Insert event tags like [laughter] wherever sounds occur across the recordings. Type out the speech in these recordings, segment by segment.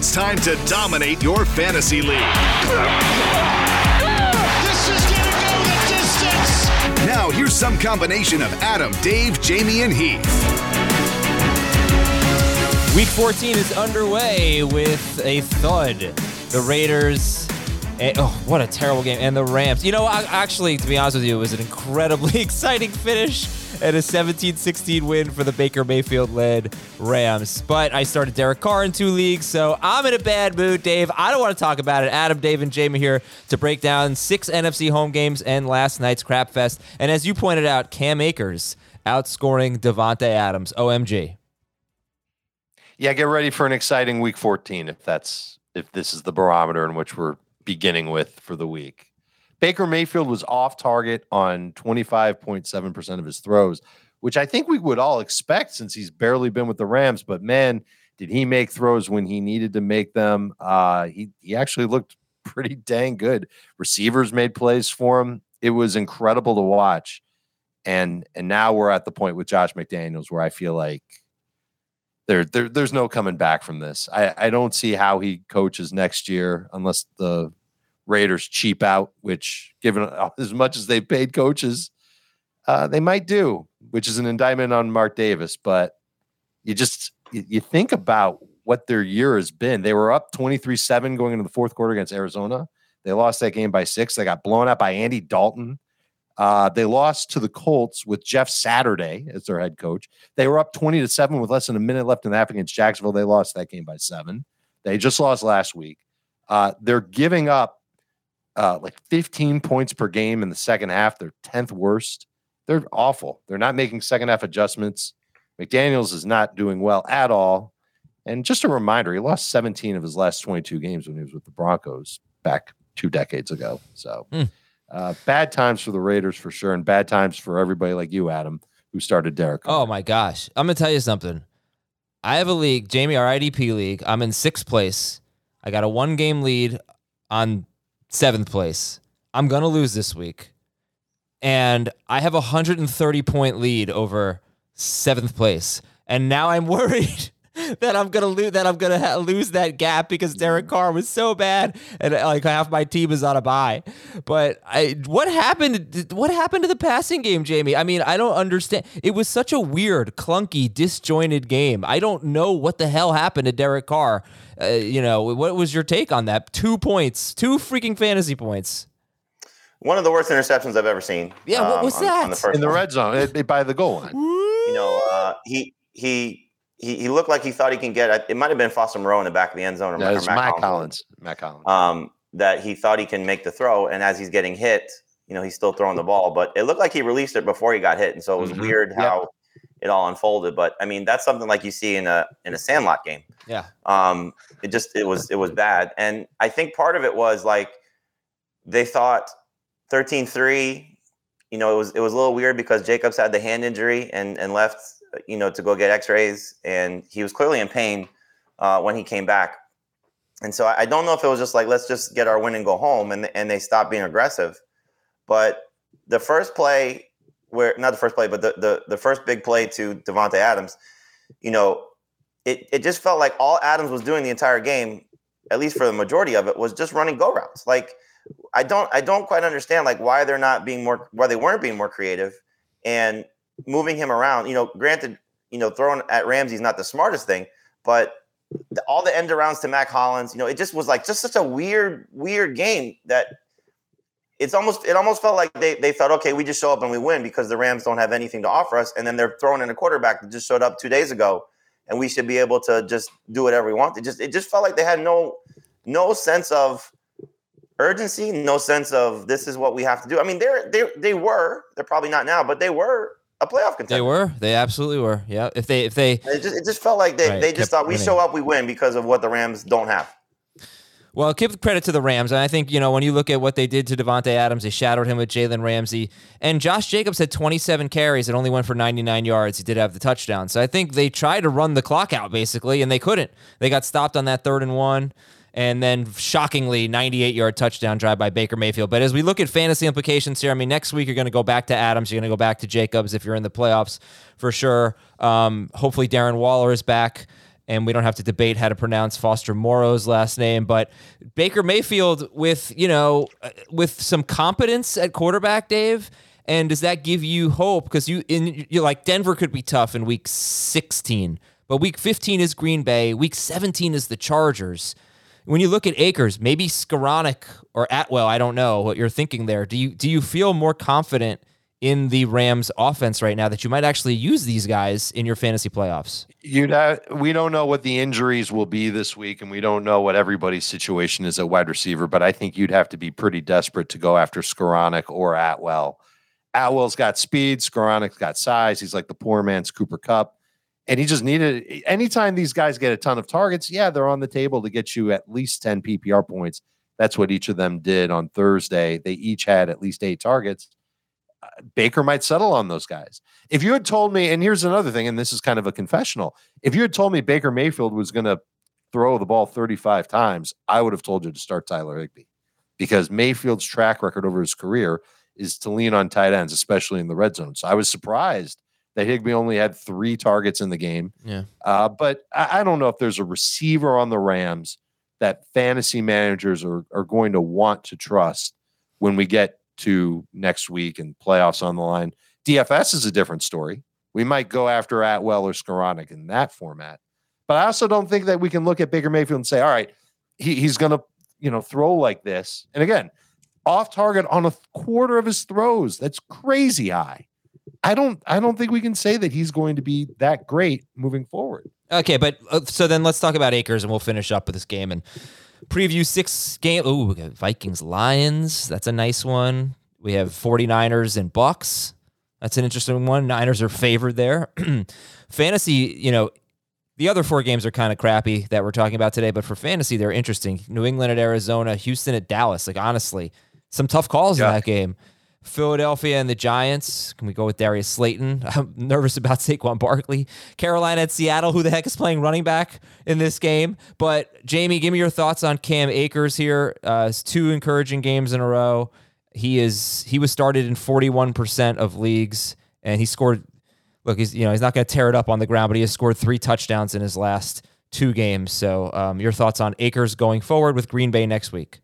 It's time to dominate your fantasy league. This is gonna go the distance. Now, here's some combination of Adam, Dave, Jamie, and Heath. Week 14 is underway with a thud. The Raiders. And, oh, what a terrible game. And the Rams. You know, I, actually, to be honest with you, it was an incredibly [laughs] exciting finish and a 17 16 win for the Baker Mayfield led Rams. But I started Derek Carr in two leagues, so I'm in a bad mood, Dave. I don't want to talk about it. Adam, Dave, and Jamie here to break down six NFC home games and last night's crap fest. And as you pointed out, Cam Akers outscoring Davante Adams. OMG. Yeah, get ready for an exciting week 14 if that's if this is the barometer in which we're beginning with for the week. Baker Mayfield was off target on 25.7% of his throws, which I think we would all expect since he's barely been with the Rams, but man, did he make throws when he needed to make them. Uh he he actually looked [laughs] pretty dang good. Receivers made plays for him. It was incredible to watch. And and now we're at the point with Josh McDaniels where I feel like there, there there's no coming back from this. I, I don't see how he coaches next year unless the Raiders cheap out, which given [laughs] as much as they've paid coaches, uh, they might do, which is an indictment on Mark Davis. But you just you, think about what their year has been. They were up 23-7 going into the fourth quarter against Arizona. They lost that game by six. They got blown out by Andy Dalton. Uh, they lost to the Colts with Jeff Saturday as their head coach. They were up 20 to 7 with less than a minute left in the half against Jacksonville. They lost that game by seven. They just lost last week. Uh, they're giving up uh, like 15 points per game in the second half. They're 10th worst. They're awful. They're not making second half adjustments. McDaniels is not doing well at all. And just a reminder, he lost 17 of his last 22 games when he was with the Broncos back two decades ago. So. Hmm. Uh, bad times for the Raiders for sure, and bad times for everybody like you, Adam, who started Derek. Oh my gosh. I'm gonna tell you something. I have a league, Jamie, our IDP league. I'm in sixth place. I got a one game lead on seventh place. I'm gonna lose this week. And I have a 130 point lead over seventh place. And now I'm [laughs] worried that I'm gonna lose that I'm gonna ha- lose that gap because Derek Carr was so bad and uh, like half my team is on a bye. But I, what happened? What happened to the passing game, Jamie? I mean, I don't understand. It was such a weird, clunky, disjointed game. I don't know what the hell happened to Derek Carr. Uh, you know, what was your take on that? Two points, two freaking fantasy points. One of the worst interceptions I've ever seen. Yeah, what was on- that? on the first in the one. red zone it, it- by the goal line. You know, uh, he he. He, he looked like he thought he can get. It might have been Foster Moreau in the back of the end zone, or, That or is Matt Mack Hollins. Hollins. Mack Hollins. Um, that he thought he can make the throw, and as he's getting hit, you know, he's still throwing the ball. But it looked like he released it before he got hit, and so it was Mhm. weird Yep. how it all unfolded. But I mean, that's something like you see in a in a Sandlot game. Yeah. Um, it just it was it was bad, and I think part of it was like they thought 13-3. You know, it was it was a little weird because Jacobs had the hand injury and and left, you know, to go get X-rays, and he was clearly in pain uh, when he came back. And so I don't know if it was just like let's just get our win and go home, and and they stopped being aggressive. But the first play, where not the first play, but the the, the first big play to Davante Adams, you know, it it just felt like all Adams was doing the entire game, at least for the majority of it, was just running go routes. Like I don't I don't quite understand like why they're not being more why they weren't being more creative and moving him around. You know, granted, you know, throwing at Ramsey is not the smartest thing, but the, all the end arounds to Mack Hollins, you know, it just was like just such a weird, weird game that it's almost it almost felt like they they thought, okay, we just show up and we win because the Rams don't have anything to offer us, and then they're throwing in a quarterback that just showed up two days ago, and we should be able to just do whatever we want. It just it just felt like they had no no sense of urgency, no sense of this is what we have to do. I mean, they're they they were they're probably not now, but they were a playoff contender. They were. They absolutely were. Yeah. If they if they It just it just felt like they Right, they just thought we winning. show up, we win because of what the Rams don't have. Well, give credit to the Rams. And I think, you know, when you look at what they did to Davante Adams, they shadowed him with Jalen Ramsey. And Josh Jacobs had 27 carries and only went for 99 yards. He did have the touchdown. So I think they tried to run the clock out, basically, and they couldn't. They got stopped on that third and one. And then, shockingly, 98 yard touchdown drive by Baker Mayfield. But as we look at fantasy implications here, I mean, next week you're going to go back to Adams. You're going to go back to Jacobs if you're in the playoffs for sure. Um, hopefully, Darren Waller is back and we don't have to debate how to pronounce Foster Moreau's last name, but Baker Mayfield with, you know, uh, with some competence at quarterback, Dave. And does that give you hope? Because you, in you're like Denver could be tough in week 16, but week 15 is Green Bay, week 17 is the Chargers. When you look at Akers, maybe Skowronek or Atwell, I don't know what you're thinking there. Do you do you feel more confident in the Rams offense right now that you might actually use these guys in your fantasy playoffs? You'd have, we don't know what the injuries will be this week, and we don't know what everybody's situation is at wide receiver. But I think you'd have to be pretty desperate to go after Skowronek or Atwell. Atwell's got speed, Skowronek's got size. He's like the poor man's Cooper Kupp, and he just needed. Anytime these guys get a ton of targets, yeah, they're on the table to get you at least ten PPR points. That's what each of them did on Thursday. They each had at least eight targets. Uh, Baker might settle on those guys. If you had told me, and here's another thing, and this is kind of a confessional. If you had told me Baker Mayfield was going to throw the ball 35 times, I would have told you to start Tyler Higbee because Mayfield's track record over his career is to lean on tight ends, especially in the red zone. So I was surprised that Higby only had three targets in the game. Yeah. Uh, but I, I don't know if there's a receiver on the Rams that fantasy managers are, are going to want to trust when we get to next week and playoffs on the line. DFS is a different story. We might go after Atwell or Skowronek in that format. But I also don't think that we can look at Baker Mayfield and say, all right, he, he's going to, you know, throw like this. And again, off target on a quarter of his throws. That's crazy high. I don't I don't think we can say that he's going to be that great moving forward. Okay, but uh, so then let's talk about Akers and we'll finish up with this game and preview six game. Oh, we got Vikings Lions. That's a nice one. We have 49ers and Bucks. That's an interesting one. Niners are favored there. [clears throat] fantasy, you know, the other four games are kind of crappy that we're talking about today, but for fantasy, they're interesting. New England at Arizona, Houston at Dallas. Like, honestly, some tough calls Yeah. in that game. Philadelphia and the Giants. Can we go with Darius Slayton? [laughs] I'm nervous about Saquon Barkley. Carolina at Seattle. Who the heck is playing running back in this game? But Jamie, give me your thoughts on Cam Akers here. Uh, it's two encouraging games in a row. He is he was started in 41% of leagues, and he scored. Look, he's you know he's not going to tear it up on the ground, but he has scored three touchdowns in his last two games. So, um, your thoughts on Akers going forward with Green Bay next week?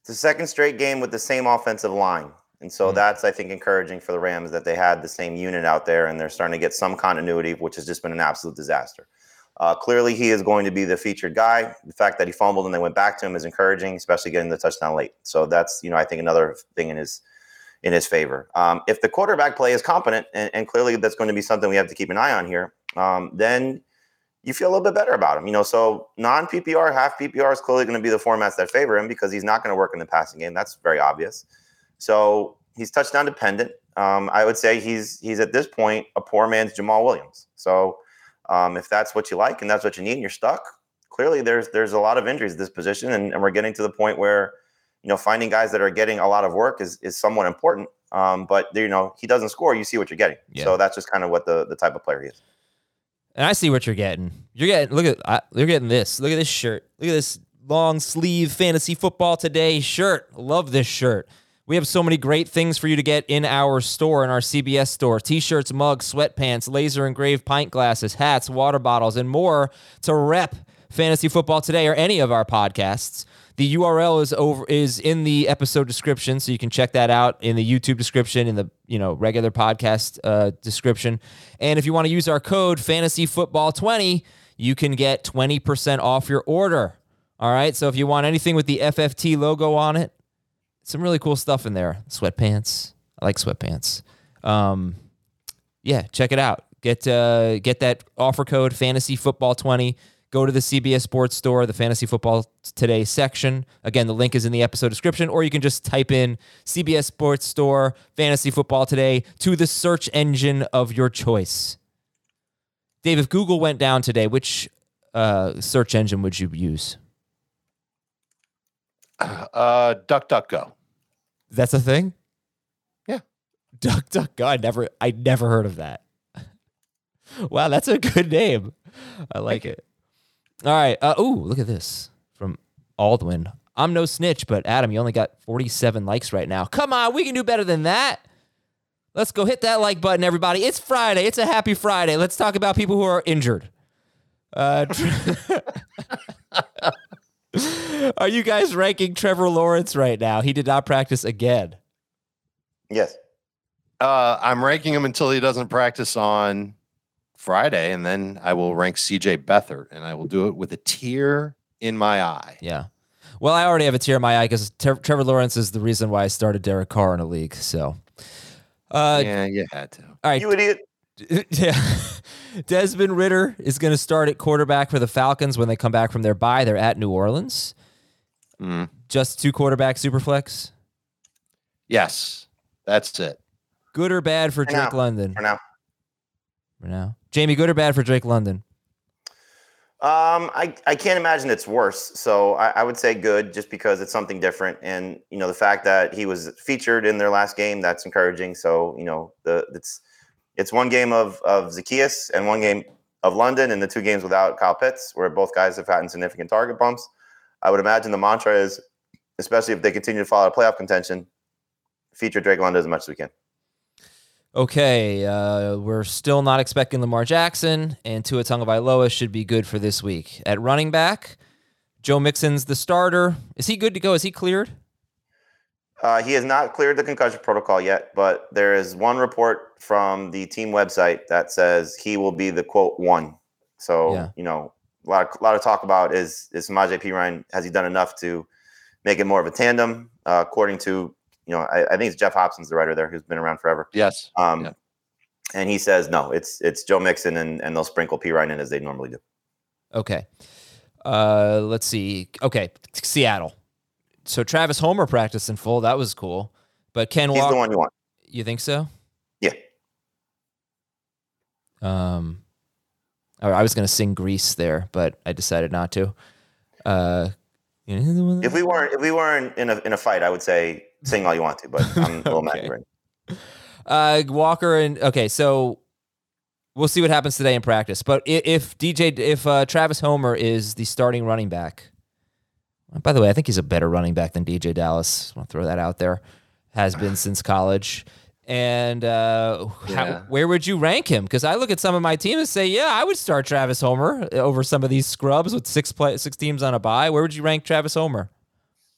It's the second straight game with the same offensive line. And so that's, I think, encouraging for the Rams that they had the same unit out there and they're starting to get some continuity, which has just been an absolute disaster. Uh, clearly, he is going to be the featured guy. The fact that he fumbled and they went back to him is encouraging, especially getting the touchdown late. So that's, you know, I think another thing in his in his favor. Um, if the quarterback play is competent, and, and clearly that's going to be something we have to keep an eye on here, um, then you feel a little bit better about him. You know, so non PPR, half PPR is clearly going to be the formats that favor him because he's not going to work in the passing game. That's very obvious. So he's touchdown dependent. Um, I would say he's he's at this point a poor man's Jamaal Williams. So um, if that's what you like and that's what you need and you're stuck, clearly there's there's a lot of injuries at this position, and, and we're getting to the point where you know, finding guys that are getting a lot of work is is somewhat important. Um, but you know, he doesn't score. You see what you're getting. Yeah. So that's just kind of what the the type of player he is. And I see what you're getting. You're getting look at I, you're getting this. Look at this shirt. Look at this long sleeve fantasy football today shirt. Love this shirt. We have so many great things for you to get in our store, in our CBS store t shirts, mugs, sweatpants, laser engraved pint glasses, hats, water bottles, and more to rep fantasy football today or any of our podcasts. The URL is over is in the episode description, so you can check that out in the YouTube description, in the you know regular podcast uh, description. And if you want to use our code Fantasy Football twenty, you can get twenty percent off your order. All right, so if you want anything with the FFT logo on it, some really cool stuff in there. Sweatpants, I like sweatpants. Um, yeah, check it out. Get uh, get that offer code Fantasy Football twenty. Go to the CBS Sports Store, the Fantasy Football Today section. Again, the link is in the episode description, or you can just type in CBS Sports Store Fantasy Football Today to the search engine of your choice. Dave, if Google went down today, which uh, search engine would you use? Uh, duck, duck, go. That's a thing. Yeah. [laughs] Duck Duck Go. I never, I never heard of that. [laughs] wow, that's a good name. I like it. All right. Uh, ooh, look at this from Aldwin. I'm no snitch, but Adam, you only got 47 likes right now. Come on, we can do better than that. Let's go hit that like button, everybody. It's Friday. It's a happy Friday. Let's talk about people who are injured. Uh, [laughs] [laughs] are you guys ranking Trevor Lawrence right now? He did not practice again. Yes. Uh, I'm ranking him until he doesn't practice on Friday, and then I will rank CJ Beathard, and I will do it with a tear in my eye. Yeah. Well, I already have a tear in my eye because Trevor Lawrence is the reason why I started Derek Carr in a league. So, uh, yeah, you had to. all right. You idiot. [laughs] yeah. Desmond Ridder is going to start at quarterback for the Falcons when they come back from their bye. They're at New Orleans. Mm. Just two quarterback superflex. Yes, that's it. Good or bad for For Drake now. London? For now. For now. Jamie, good or bad for Drake London? Um, I, I can't imagine it's worse. So I, I would say good just because it's something different. And, you know, the fact that he was featured in their last game, that's encouraging. So, you know, the it's it's one game of of Zaccheaus and one game of London and the two games without Kyle Pitts, where both guys have gotten significant target bumps. I would imagine the mantra is, especially if they continue to follow playoff contention, feature Drake London as much as we can. Okay, uh, we're still not expecting Lamar Jackson, and Tua Tagovailoa should be good for this week. At running back, Joe Mixon's the starter. Is he good to go? Is he cleared? Uh, he has not cleared the concussion protocol yet, but there is one report from the team website that says he will be the quote one. So Yeah. you know, a lot of, a lot of talk about is is Samaje Perine has he done enough to make it more of a tandem? Uh, according to you know, I, I think it's Geoff Hobson's the writer there who's been around forever. Yes. Um, Yeah. and he says no, it's it's Joe Mixon and and they'll sprinkle P Ryan in as they normally do. Okay. Uh, let's see. Okay, Seattle. So Travis Homer practiced in full. That was cool. But Ken He's Walker, the one you want. you think so? Yeah. Um, I was gonna sing Grease there, but I decided not to. Uh, If we weren't if we weren't in a in a fight, I would say sing all you want to, but [laughs] I'm a little mad right. Uh, Walker and okay, so we'll see what happens today in practice. But i- if DJ, if uh, Travis Homer is the starting running back, by the way, I think he's a better running back than DeeJay Dallas. I want to throw that out there. Has been since college. And uh, how, where would you rank him? Because I look at some of my team and say, yeah, I would start Travis Homer over some of these scrubs with six play, six teams on a bye. Where would you rank Travis Homer,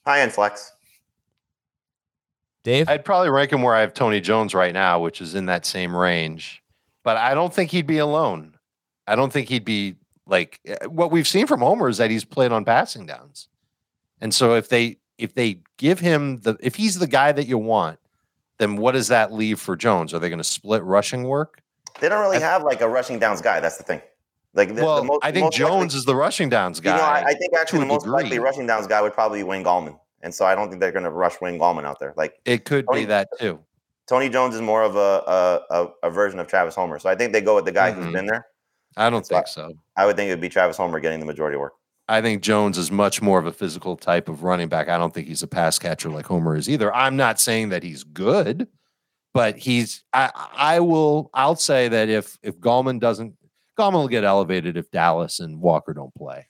High end flex. Dave? I'd probably rank him where I have Tony Jones right now, which is in that same range. But I don't think he'd be alone. I don't think he'd be like eh, what we've seen from Homer is that he's played on passing downs. And so if they if they give him the if he's the guy that you want, then what does that leave for Jones? Are they going to split rushing work? They don't really I- have like a rushing downs guy. That's the thing. Like the, the well, most, I think Jones likely, is the rushing downs You guy. know, I, I think actually the most likely rushing downs guy would probably be Wayne Gallman, and so I don't think they're going to rush Wayne Gallman out there. Like it could Tony- be that too. Tony Jones is more of a a, a, a version of Travis Homer, so I think they go with the guy Mhm. who's been there. I don't So I- think so. I would think it would be Travis Homer getting the majority of work. I think Jones is much more of a physical type of running back. I don't think he's a pass catcher like Homer is either. I'm not saying that he's good, but he's I I will I'll say that if if Gallman doesn't Gallman will get elevated if Dallas and Walker don't play.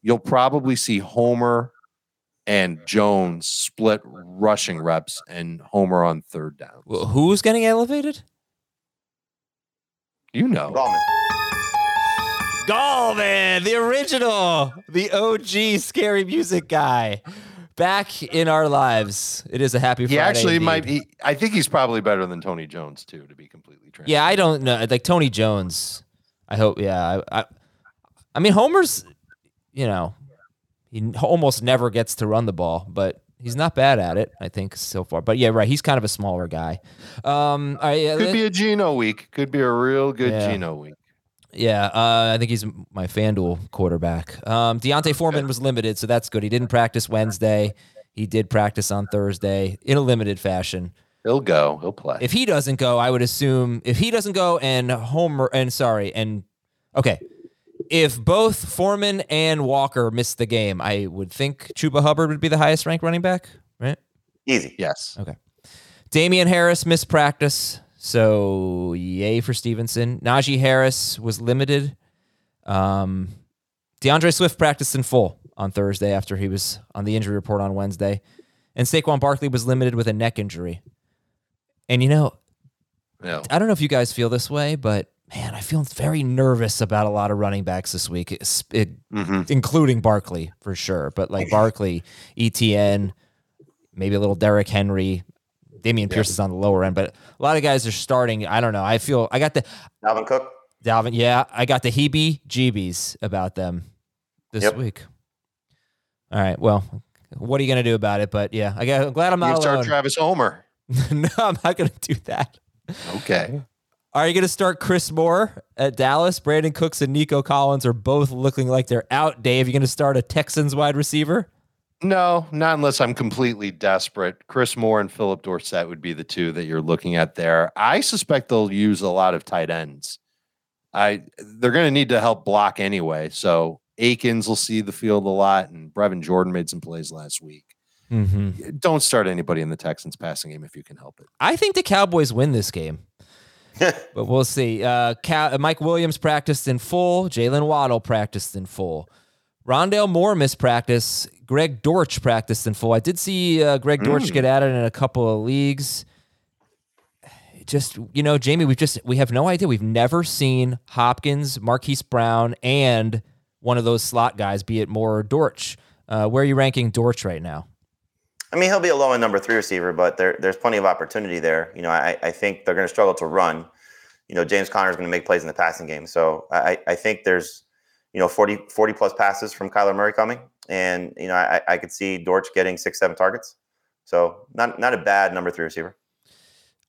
You'll probably see Homer and Jones split rushing reps and Homer on third down. Wh- Who's getting elevated? You know. Gallman. Gallman, the original, the OG scary music guy, back in our lives. It is a happy He Friday. actually indeed. might be I think he's probably better than Tony Jones too, to be completely transparent. Yeah, I don't know. Like Tony Jones. I hope. Yeah, I. I, I mean, Homer's. You know, he almost never gets to run the ball, but he's not bad at it. I think so far. But yeah, right. He's kind of a smaller guy. Um. Right, yeah, Could be a Geno week. Could be a real good Yeah. Geno week. Yeah, uh, I think he's my FanDuel quarterback. Um, D'Onta Foreman was limited, so that's good. He didn't practice Wednesday. He did practice on Thursday in a limited fashion. He'll go. He'll play. If he doesn't go, I would assume if he doesn't go and Homer and sorry and okay, if both Foreman and Walker miss the game, I would think Chuba Hubbard would be the highest ranked running back, right? Easy. yes. Okay. Damien Harris missed practice, so yay for Stevenson. Najee Harris was limited. Um, D'Andre Swift practiced in full on Thursday after he was on the injury report on Wednesday, and Saquon Barkley was limited with a neck injury. And you know, No. I don't know if you guys feel this way, but man, I feel very nervous about a lot of running backs this week, it, hmm including Barkley for sure. But like [laughs] Barkley, ETN, maybe a little Derrick Henry, Dameon Pierce is on the lower end, but a lot of guys are starting. I don't know. I feel I got the Dalvin Cook. Dalvin. Yeah, I got the heebie jeebies about them this Yep. week. All right. Well, what are you gonna do about it? But yeah, I I'm glad I'm not You start alone. Travis Homer. [laughs] no, I'm not gonna do that. Okay. Are you going to start Chris Moore at Dallas? Brandin Cooks and Nico Collins are both looking like they're out. Dave, you going to start a Texans wide receiver? No, not unless I'm completely desperate. Chris Moore and Phillip Dorsett would be the two that you're looking at there. I suspect they'll use a lot of tight ends. I they're going to need to help block anyway. So Akins will see the field a lot, and Brevin Jordan made some plays last week. Mm-hmm. Don't start anybody in the Texans passing game if you can help it. I think the Cowboys win this game, [laughs] but we'll see. Uh, Cow- Mike Williams practiced in full. Jaylen Waddle practiced in full. Rondale Moore missed practice. Greg Dortch practiced in full. I did see uh, Greg Dortch get added in a couple of leagues. Just you know, Jamie, we've just we have no idea. We've never seen Hopkins, Marquise Brown, and one of those slot guys, be it Moore or Dortch. Uh, where are you ranking Dortch right now? I mean, he'll be a low end number three receiver, but there, there's plenty of opportunity there. You know, I, I think they're going to struggle to run. You know, James Conner is going to make plays in the passing game. So I, I think there's, you know, 40, 40 plus passes from Kyler Murray coming. And, you know, I, I could see Dortch getting six, seven targets. So not, not a bad number three receiver.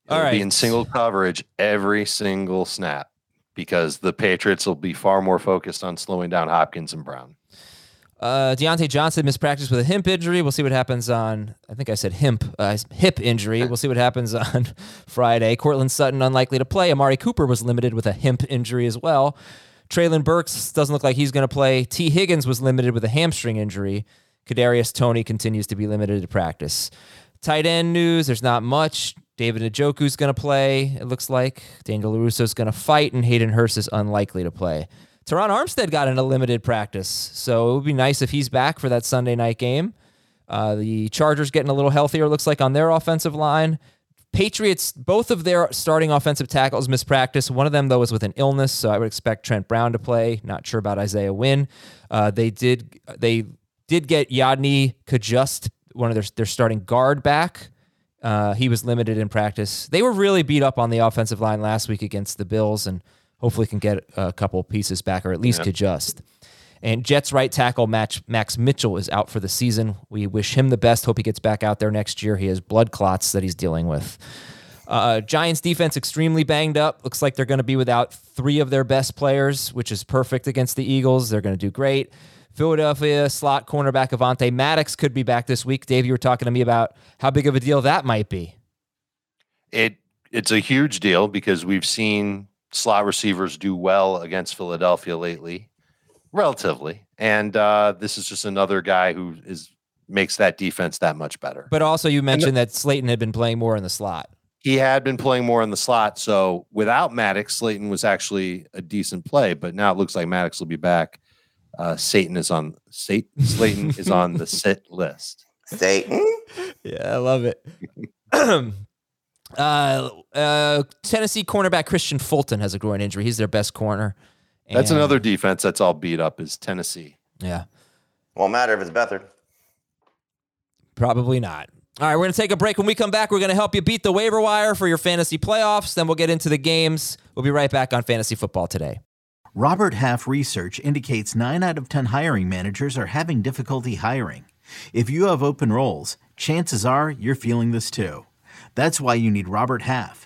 All It'll be in single coverage every single snap because the Patriots will be far more focused on slowing down Hopkins and Brown. Uh, Diontae Johnson missed practice with a hip injury. We'll see what happens on. I think I said hip uh, hip injury. We'll see what happens [laughs] on Friday. Courtland Sutton unlikely to play. Amari Cooper was limited with a hip injury as well. Treylon Burks doesn't look like he's going to play. Tee Higgins was limited with a hamstring injury. Kadarius Toney continues to be limited to practice. Tight end news. There's not much. David Njoku's going to play. It looks like Daniel Larusso's going to fight, and Hayden Hurst is unlikely to play. Terron Armstead got in a limited practice, so it would be nice if he's back for that Sunday night game. Uh, the Chargers getting a little healthier, looks like, on their offensive line. Patriots, both of their starting offensive tackles missed practice. One of them, though, was with an illness, so I would expect Trent Brown to play. Not sure about Isaiah Wynn. Uh, they did they did get Yodny Cajuste, one of their their starting guard back. Uh, he was limited in practice. They were really beat up on the offensive line last week against the Bills, and hopefully can get a couple pieces back or at least adjust. And Jets right tackle Max, Max Mitchell is out for the season. We wish him the best. Hope he gets back out there next year. He has blood clots that he's dealing with. Uh, Giants defense extremely banged up. Looks like they're going to be without three of their best players, which is perfect against the Eagles. They're going to do great. Philadelphia slot cornerback Avonte Maddox could be back this week. Dave, you were talking to me about how big of a deal that might be. It it's a huge deal because we've seen slot receivers do well against Philadelphia lately. Relatively. And uh, this is just another guy who is makes that defense that much better. But also, you mentioned that Slayton had been playing more in the slot. He had been playing more in the slot, so without Maddox, Slayton was actually a decent play. But now it looks like Maddox will be back. Uh, Satan is on Satan. Slayton is on the [laughs] sit list. Satan. Yeah, I love it. [clears throat] uh, uh, Tennessee cornerback Kristian Fulton has a groin injury. He's their best corner. That's another defense that's all beat up. Is Tennessee? Yeah, Won't matter if it's Beathard. probably not. All right, we're going to take a break. When we come back, we're going to help you beat the waiver wire for your fantasy playoffs. Then we'll get into the games. We'll be right back on Fantasy Football today. Robert Half research indicates 9 out of 10 hiring managers are having difficulty hiring. If you have open roles, chances are you're feeling this too. That's why you need Robert Half.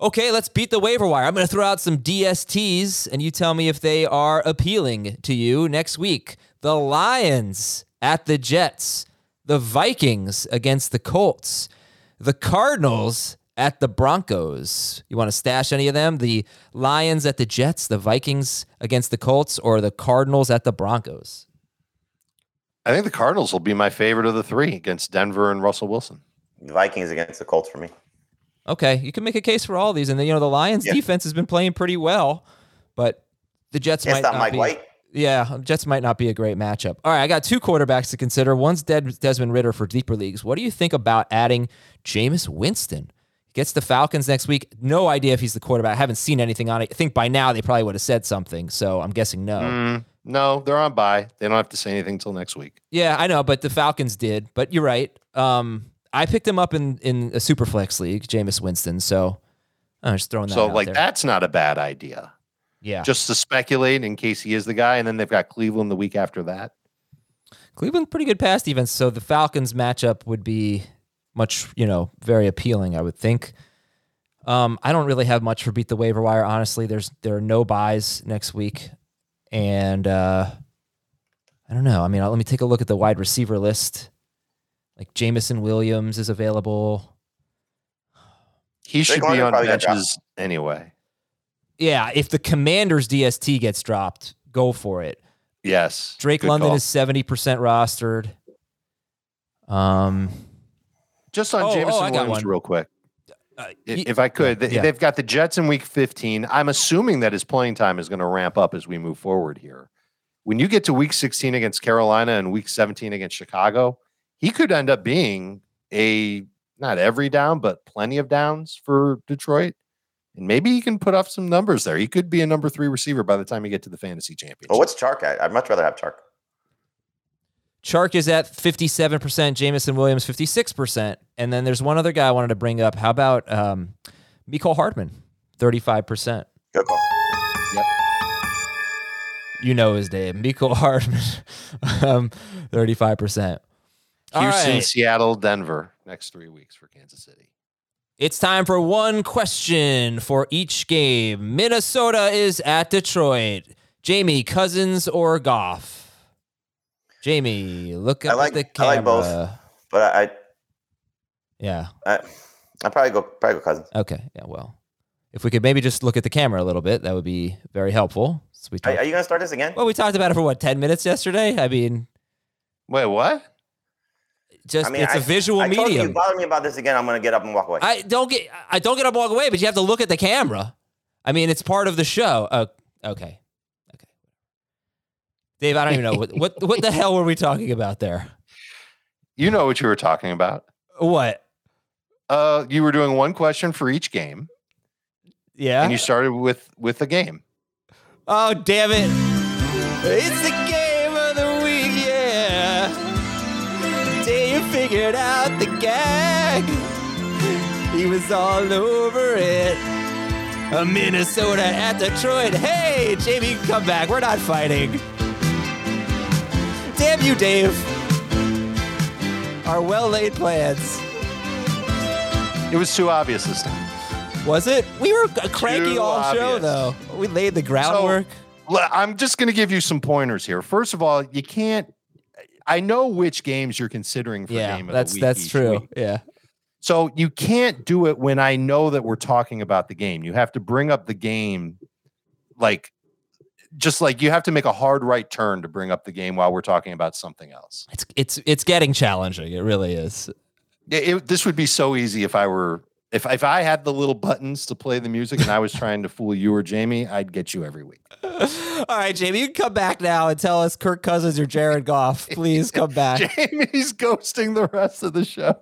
Okay, let's beat the waiver wire. I'm going to throw out some DSTs, and you tell me if they are appealing to you next week. The Lions at the Jets, the Vikings against the Colts, the Cardinals at the Broncos. You want to stash any of them? The Lions at the Jets, the Vikings against the Colts, or the Cardinals at the Broncos? I think the Cardinals will be my favorite of the three against Denver and Russell Wilson. The Vikings against the Colts for me. Okay, you can make a case for all these, and then you know the Lions' Yeah. defense has been playing pretty well, but the Jets Can't might not be. White. Yeah, Jets might not be a great matchup. All right, I got two quarterbacks to consider. One's Des- Desmond Ridder for deeper leagues. What do you think about adding Jameis Winston? Gets the Falcons next week. No idea if he's the quarterback. I haven't seen anything on it. I think by now they probably would have said something, so I'm guessing no. Mm, no, they're on bye. They don't have to say anything until next week. Yeah, I know, but the Falcons did. But you're right. Um, I picked him up in in a super flex league, Jameis Winston. So I'm just throwing that. So, like, there. that's not a bad idea. Yeah, Just to speculate in case he is the guy. And then they've got Cleveland the week after that. Cleveland pretty good pass defense, so the Falcons matchup would be much, you know, very appealing, I would think. Um, I don't really have much for beat the waiver wire, honestly. There's there are no buys next week, and uh, I don't know. I mean, let me take a look at the wide receiver list. Like Jameson Williams is available. He should be on probably got benches anyway. Yeah, if the Commanders DST gets dropped, go for it. Yes. Drake good London call. is seventy percent rostered. Um, just on Oh, oh, Jameson Williams, real quick. uh, I- y- If I could, yeah, yeah. they've got the Jets in week 15. I'm assuming that his playing time is going to ramp up as we move forward here. When you get to week 16 against Carolina and week 17 against Chicago, he could end up being a not every down, but plenty of downs for Detroit. And maybe he can put up some numbers there. He could be a number three receiver by the time you get to the fantasy championship. Well, what's Chark at? I'd much rather have Chark. Chark is at 57%, Jameson Williams 56%. And then there's one other guy I wanted to bring up. How about um, Mecole Hardman, 35%. Good call. Yep. You know his name, Mecole Hardman, [laughs] um, 35%. All Houston, right. Seattle, Denver, next three weeks for Kansas City. It's time for one question for each game. Minnesota is at Detroit. Jamie, Cousins or Goff? Jamie, look I like- at the I camera. like both. But I, Yeah. I, I probably go probably go Cousins. Okay. Yeah. Well, if we could maybe just look at the camera a little bit, that would be very helpful. So we Are, are you gonna start this again? well, we talked about it for what ten minutes yesterday. I mean, Wait, what? Just I mean, it's a I- visual I told you, you bother me about this again. I'm gonna get up and walk away. I don't get. I don't get up and walk away, but you have to look at the camera. I mean, it's part of the show. Oh, okay. Okay. Dave, I don't even know what what what the hell were we talking about there? You know what you were talking about. What? Uh, you were doing one question for each game, Yeah. and you started with with the game. Oh, damn it. It's the game figured out the gag. He was all over it. A Minnesota at Detroit. Hey, Jamie, come back. We're not fighting. Damn you, Dave. Our well laid plans. It was too obvious this time. Was it? We were a cranky Too all show, though. We laid the groundwork. Le- I'm just going to give you some pointers here. First of all, you can't. I know which games you're considering for yeah, game of that's the week. that's true. week. Yeah. So you can't do it when I know that we're talking about the game. You have to bring up the game, like, just like you have to make a hard right turn to bring up the game while we're talking about something else. It's it's it's getting challenging. It really is. It- it- this would be so easy if I were if if I had the little buttons to play the music and I was trying to fool you or Jamie, I'd get you every week. [laughs] All right, Jamie, you can come back now and tell us Kirk Cousins or Jared Goff. Please come [laughs] back. Uh, Jamie's ghosting the rest of the show.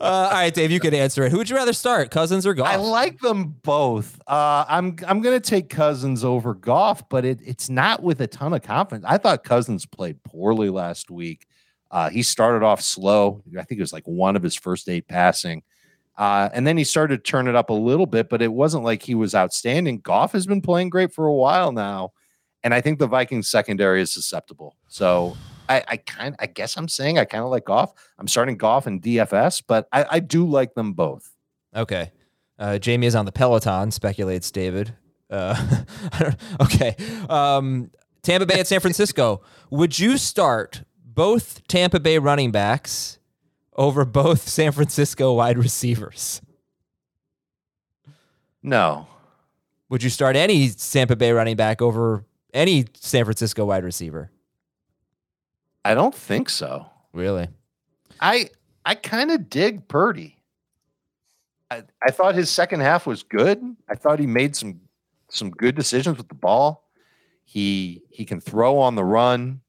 all right, Dave, you can answer it. Who would you rather start, Cousins or Goff? I like them both. Uh, I'm I'm gonna take Cousins over Goff, but it, it's not with a ton of confidence. I thought Cousins played poorly last week. Uh, he started off slow. I think it was like one of his first eight passing. Uh, and then he started to turn it up a little bit, but it wasn't like he was outstanding. Goff has been playing great for a while now, and I think the Vikings secondary is susceptible. So I, I kind, I guess I'm saying I kind of like Goff. I'm starting Goff and DFS, but I, I do like them both. Okay. Uh, Jamie is on the Peloton, speculates David. Uh, [laughs] okay. Um, Tampa Bay at San Francisco. Would you start both Tampa Bay running backs over both [laughs] San Francisco wide receivers? No, Would you start any Tampa Bay running back over any San Francisco wide receiver? I don't think so. Really? I I kind of dig Purdy. I, I thought his second half was good. I thought he made some some good decisions with the ball. He he can throw on the run.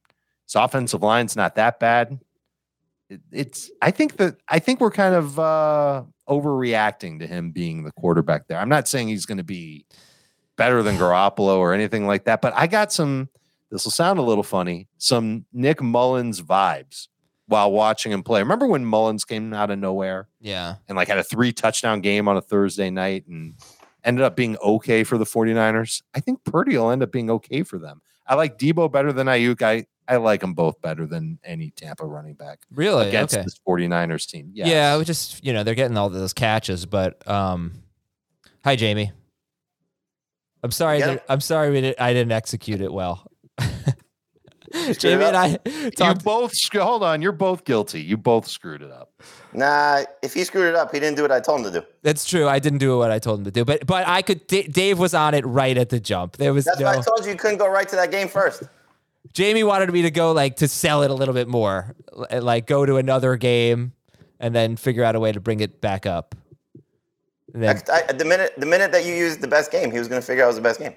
His offensive line's not that bad. It, it's I think that I think we're kind of uh, overreacting to him being the quarterback there. I'm not saying he's going to be better than Garoppolo or anything like that, but I got some. This will sound a little funny. Some Nick Mullens vibes while watching him play. Remember when Mullins came out of nowhere Yeah. and like had a three touchdown game on a Thursday night and ended up being okay for the 49ers? I think Purdy will end up being okay for them. I like Debo better than Aiyuk. I, I like them both better than any Tampa running back Really? against okay. this 49ers team. Yes. Yeah, we just you know they're getting all those catches, but um, hi Jamie. I'm sorry. Yeah. that- I'm sorry we didn't, I didn't execute it well. It Jamie and I You talked. both sc- hold on. You're both guilty. You both screwed it up. Nah, if he screwed it up, he didn't do what I told him to do. That's true. I didn't do what I told him to do, but but I could. D- Dave was on it right at the jump. There was That's no. why I told you you couldn't go right to that game first. Jamie wanted me to go like to sell it a little bit more, L- like go to another game and then figure out a way to bring it back up. And then, I, I- the minute the minute that you used the best game, he was going to figure out it was the best game.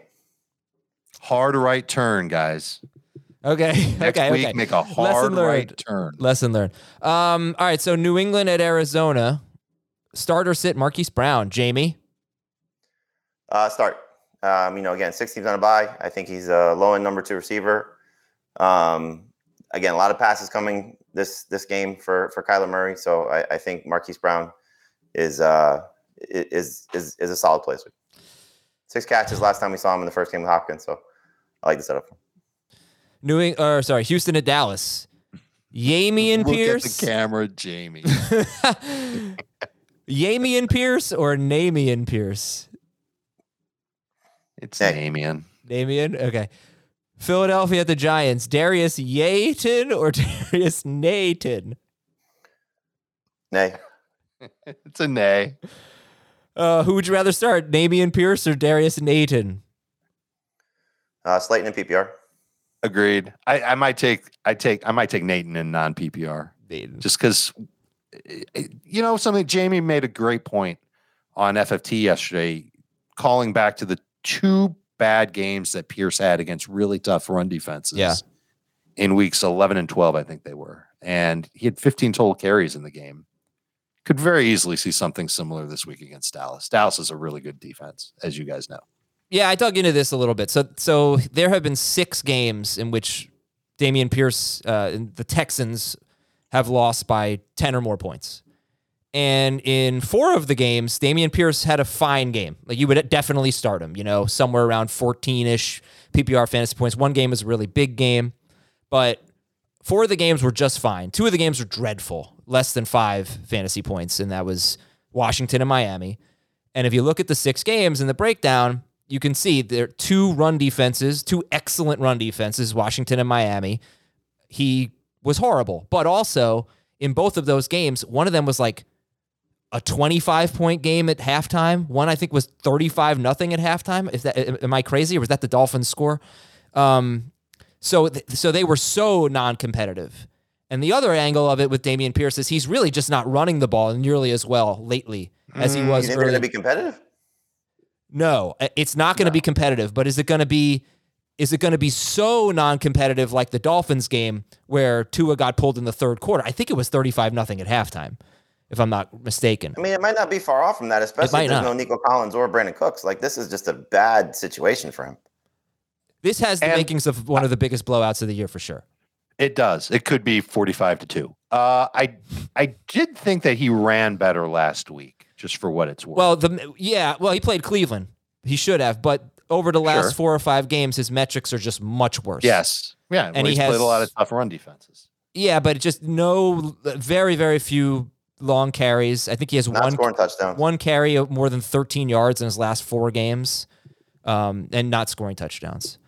Hard right turn, guys. Okay, [laughs] Next okay, week, okay. make a hard learned. right turn. Lesson learned. Um, all right, so New England at Arizona. Starter sit Marquise Brown. Jamie. Uh, start. Um, you know, again, six teams on a bye. I think he's a low end number two receiver. Um, again, a lot of passes coming this this game for for Kyler Murray. So I, I think Marquise Brown is uh is is is a solid play. Six catches last time we saw him in the first game with Hopkins. So I like the setup. New Eng- or sorry, Houston at Dallas. Yamian Look Pierce. at the camera, Jamie. [laughs] Yamian Pierce or Namian Pierce? It's Hey. Damien. Namian? Okay. Philadelphia at the Giants. Darius Yayton or [laughs] Darius Nathan? Nay, [laughs] It's a nay. Uh, who would you rather start, Namian Pierce or Darius Nathan? uh, Slayton and PPR. Agreed. I, I might take I take I might take Nathan in non PPR just because eh, you know something. Jamie made a great point on FFT yesterday, calling back to the two bad games that Pierce had against really tough run defenses. Yeah. in weeks eleven and twelve, I think they were, and he had fifteen total carries in the game. could very easily see something similar this week against Dallas. Dallas is a really good defense, as you guys know. Yeah, I dug into this a little bit. So, so there have been six games in which Dameon Pierce, uh, the Texans, have lost by ten or more points. And in four of the games, Dameon Pierce had a fine game. Like you would definitely start him, you know, somewhere around 14 ish PPR fantasy points. One game was a really big game, but four of the games were just fine. Two of the games were dreadful, less than five fantasy points, and that was Washington and Miami. And if you look at the six games in the breakdown, you can see there are two run defenses, two excellent run defenses, Washington and Miami. He was horrible, but also in both of those games, one of them was like a 25 point game at halftime. One I think was 35 nothing at halftime. Is that am I crazy or was that the Dolphins score? Um, so th- so they were so non-competitive. And the other angle of it with Dameon Pierce is he's really just not running the ball nearly as well lately as he Mm, was you think they're going to be competitive? No, uh, it's not going to be competitive. But is it going to be? Is it going to be so non-competitive like the Dolphins game where Tua got pulled in the third quarter? I think it was thirty-five nothing at halftime, if I'm not mistaken. I mean, it might not be far off from that, especially might if there's not. no Nico Collins or Brandin Cooks. Like this is just a bad situation for him. This has the And- makings of one of the biggest blowouts of the year for sure. It does. It could be 45 to 2. Uh, I I did think that he ran better last week, just for what it's worth. Well, the yeah, well, he played Cleveland. He should have, but over the last Sure. four or five games, his metrics are just much worse. yes. Yeah. And And he he's played a lot of tough run defenses. Yeah, but just no, very, very few long carries. I think he has Not one scoring touchdowns. one carry of more than 13 yards in his last four games, um, and not scoring touchdowns.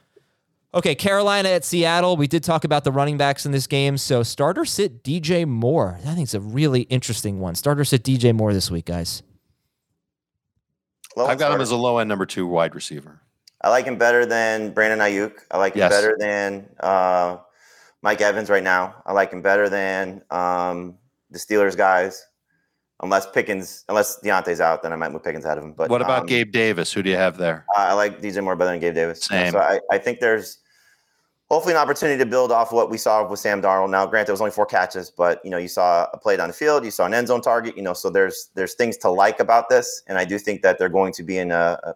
Okay, Carolina at Seattle. We did talk about the running backs in this game. So starter sit DJ Moore. I think it's a really interesting one. Starter sit DJ Moore this week, guys. Low I've got him as a low end number two wide receiver. I like him better than Brandon Aiyuk. I like him Yes. better than uh, Mike Evans right now. I like him better than um, the Steelers guys. Unless Pickens, unless Diontae's out, then I might move Pickens out of him. But what about um, Gabe Davis? Who do you have there? I I like DJ Moore better than Gabe Davis. Same. So I, I think there's hopefully an opportunity to build off what we saw with Sam Darnold. Now, granted, it was only four catches, but you know, you saw a play down the field, you saw an end zone target. You know, so there's there's things to like about this, and I do think that they're going to be in a, a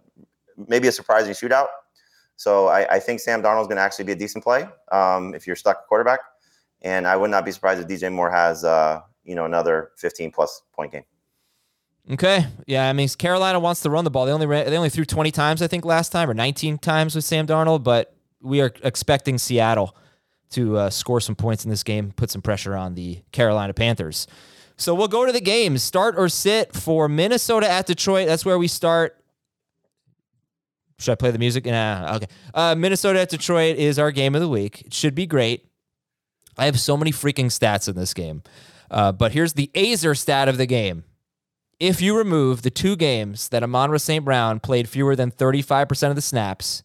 maybe a surprising shootout. So I, I think Sam Darnold's going to actually be a decent play um, if you're stuck quarterback, and I would not be surprised if DJ Moore has uh, you know another 15 plus point game. Okay, yeah, I mean Carolina wants to run the ball. They only ran, they only threw 20 times I think last time or 19 times with Sam Darnold, but we are expecting Seattle to uh, score some points in this game, put some pressure on the Carolina Panthers. So we'll go to the games. Start or sit for Minnesota at Detroit. That's where we start. Should I play the music? Nah, okay. Uh, Minnesota at Detroit is our game of the week. It should be great. I have so many freaking stats in this game. Uh, but here's the Azer stat of the game. If you remove the two games that Amon St. Brown played fewer than 35% of the snaps,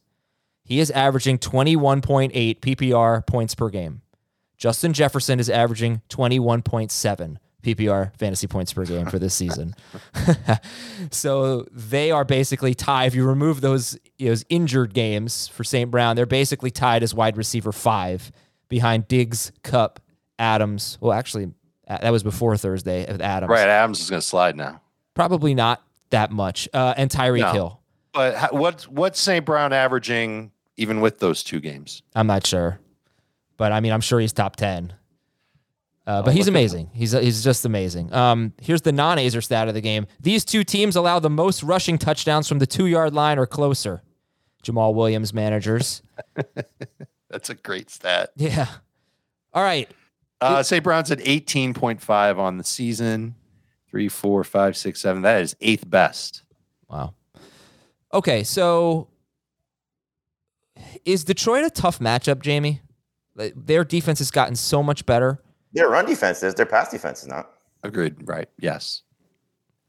he is averaging 21.8 PPR points per game. Justin Jefferson is averaging 21.7 PPR fantasy points per game for this [laughs] season. [laughs] so they are basically tied. If you remove those, those injured games for St. Brown, they're basically tied as wide receiver five behind Diggs, Kupp, Adams. Well, actually, uh, that was before Thursday with Adams. Right. Adams is going to slide now. Probably not that much. Uh, and Tyreek No. Hill. But how, what's what's St. Brown averaging even with those two games? I'm not sure, but I mean, I'm sure he's top ten. Uh, but he's amazing. He's he's just amazing. Um, here's the non-Azer stat of the game. These two teams allow the most rushing touchdowns from the two yard line or closer. Jamaal Williams managers. [laughs] That's a great stat. Yeah. All right. Uh, St. Brown's at 18.5 on the season. Three, four, five, six, seven. That is eighth best. Wow. Okay, so is Detroit a tough matchup, Jamie? Like, Their defense has gotten so much better. Their run defense is, their pass defense is not. Agreed. Right. Yes.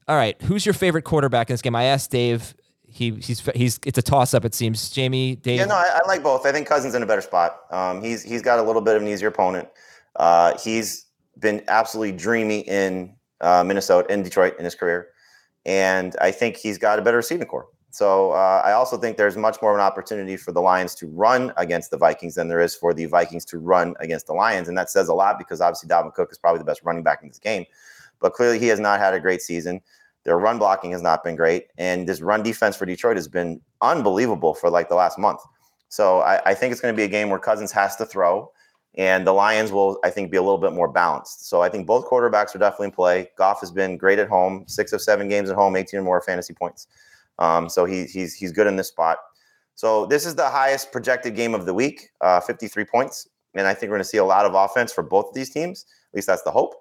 All right, who's your favorite quarterback in this game? I asked Dave. He he's he's it's a toss up. It seems. Jamie, Dave. Yeah, no, I, I like both. I think Cousins in a better spot. Um, he's he's got a little bit of an easier opponent. Uh, he's been absolutely dreamy in uh, Minnesota, in Detroit, in his career, and I think he's got a better receiving core. So uh, I also think there's much more of an opportunity for the Lions to run against the Vikings than there is for the Vikings to run against the Lions, and that says a lot because obviously Dalvin Cook is probably the best running back in this game. but clearly he has not had a great season. Their run blocking has not been great, and this run defense for Detroit has been unbelievable for like the last month. So I, I think it's going to be a game where Cousins has to throw, and the Lions will, I think, be a little bit more balanced. So I think both quarterbacks are definitely in play. Goff has been great at home, six of seven games at home, 18 or more fantasy points. Um, so he, he's he's good in this spot. So this is the highest projected game of the week, uh, 53 points, and I think we're going to see a lot of offense for both of these teams. At least that's the hope.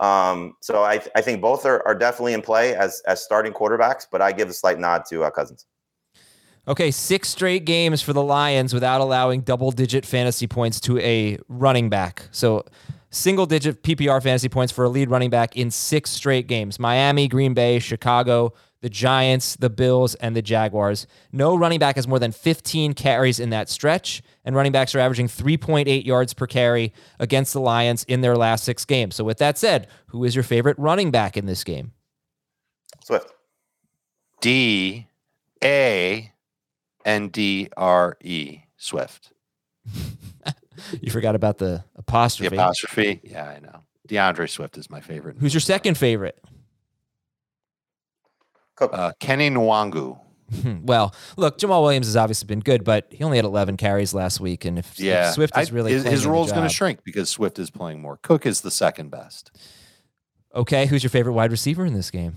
Um, so I, I think both are, are definitely in play as as starting quarterbacks, but I give a slight nod to uh, Cousins. Okay, six straight games for the Lions without allowing double digit fantasy points to a running back. So single digit PPR fantasy points for a lead running back in six straight games. Miami, Green Bay, Chicago, the Giants, the Bills, and the Jaguars. No running back has more than 15 carries in that stretch, and running backs are averaging 3.8 yards per carry against the Lions in their last six games. So, with that said, who is your favorite running back in this game? Swift. D A N D R E Swift. [laughs] you forgot about the apostrophe. The apostrophe. Yeah, I know. D'Andre Swift is my favorite. Who's your second favorite? Cook. Uh, Kene Nwangwu. well, look, Jamaal Williams has obviously been good, but he only had 11 carries last week, and if, Yeah, if Swift is I- really his, his role is going to shrink because Swift is playing more. Cook is the second best. Okay, who's your favorite wide receiver in this game?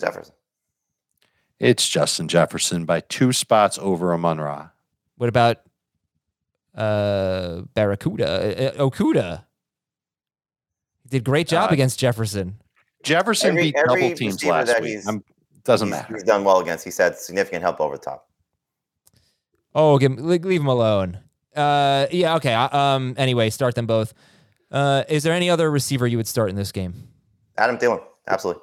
Jefferson. It's Justin Jefferson by two spots over Amon Ra. What about uh Barracuda, uh, Okudah? He did great job Uh, against Jefferson. Jefferson Every- beat every double teams last week. he's- I'm, doesn't he's, matter. He's done well against. He's had significant help over the top. Oh, give, him- leave leave him alone. Uh, yeah, okay. Um, anyway, start them both. Uh, is there any other receiver you would start in this game? Adam Thielen. Absolutely.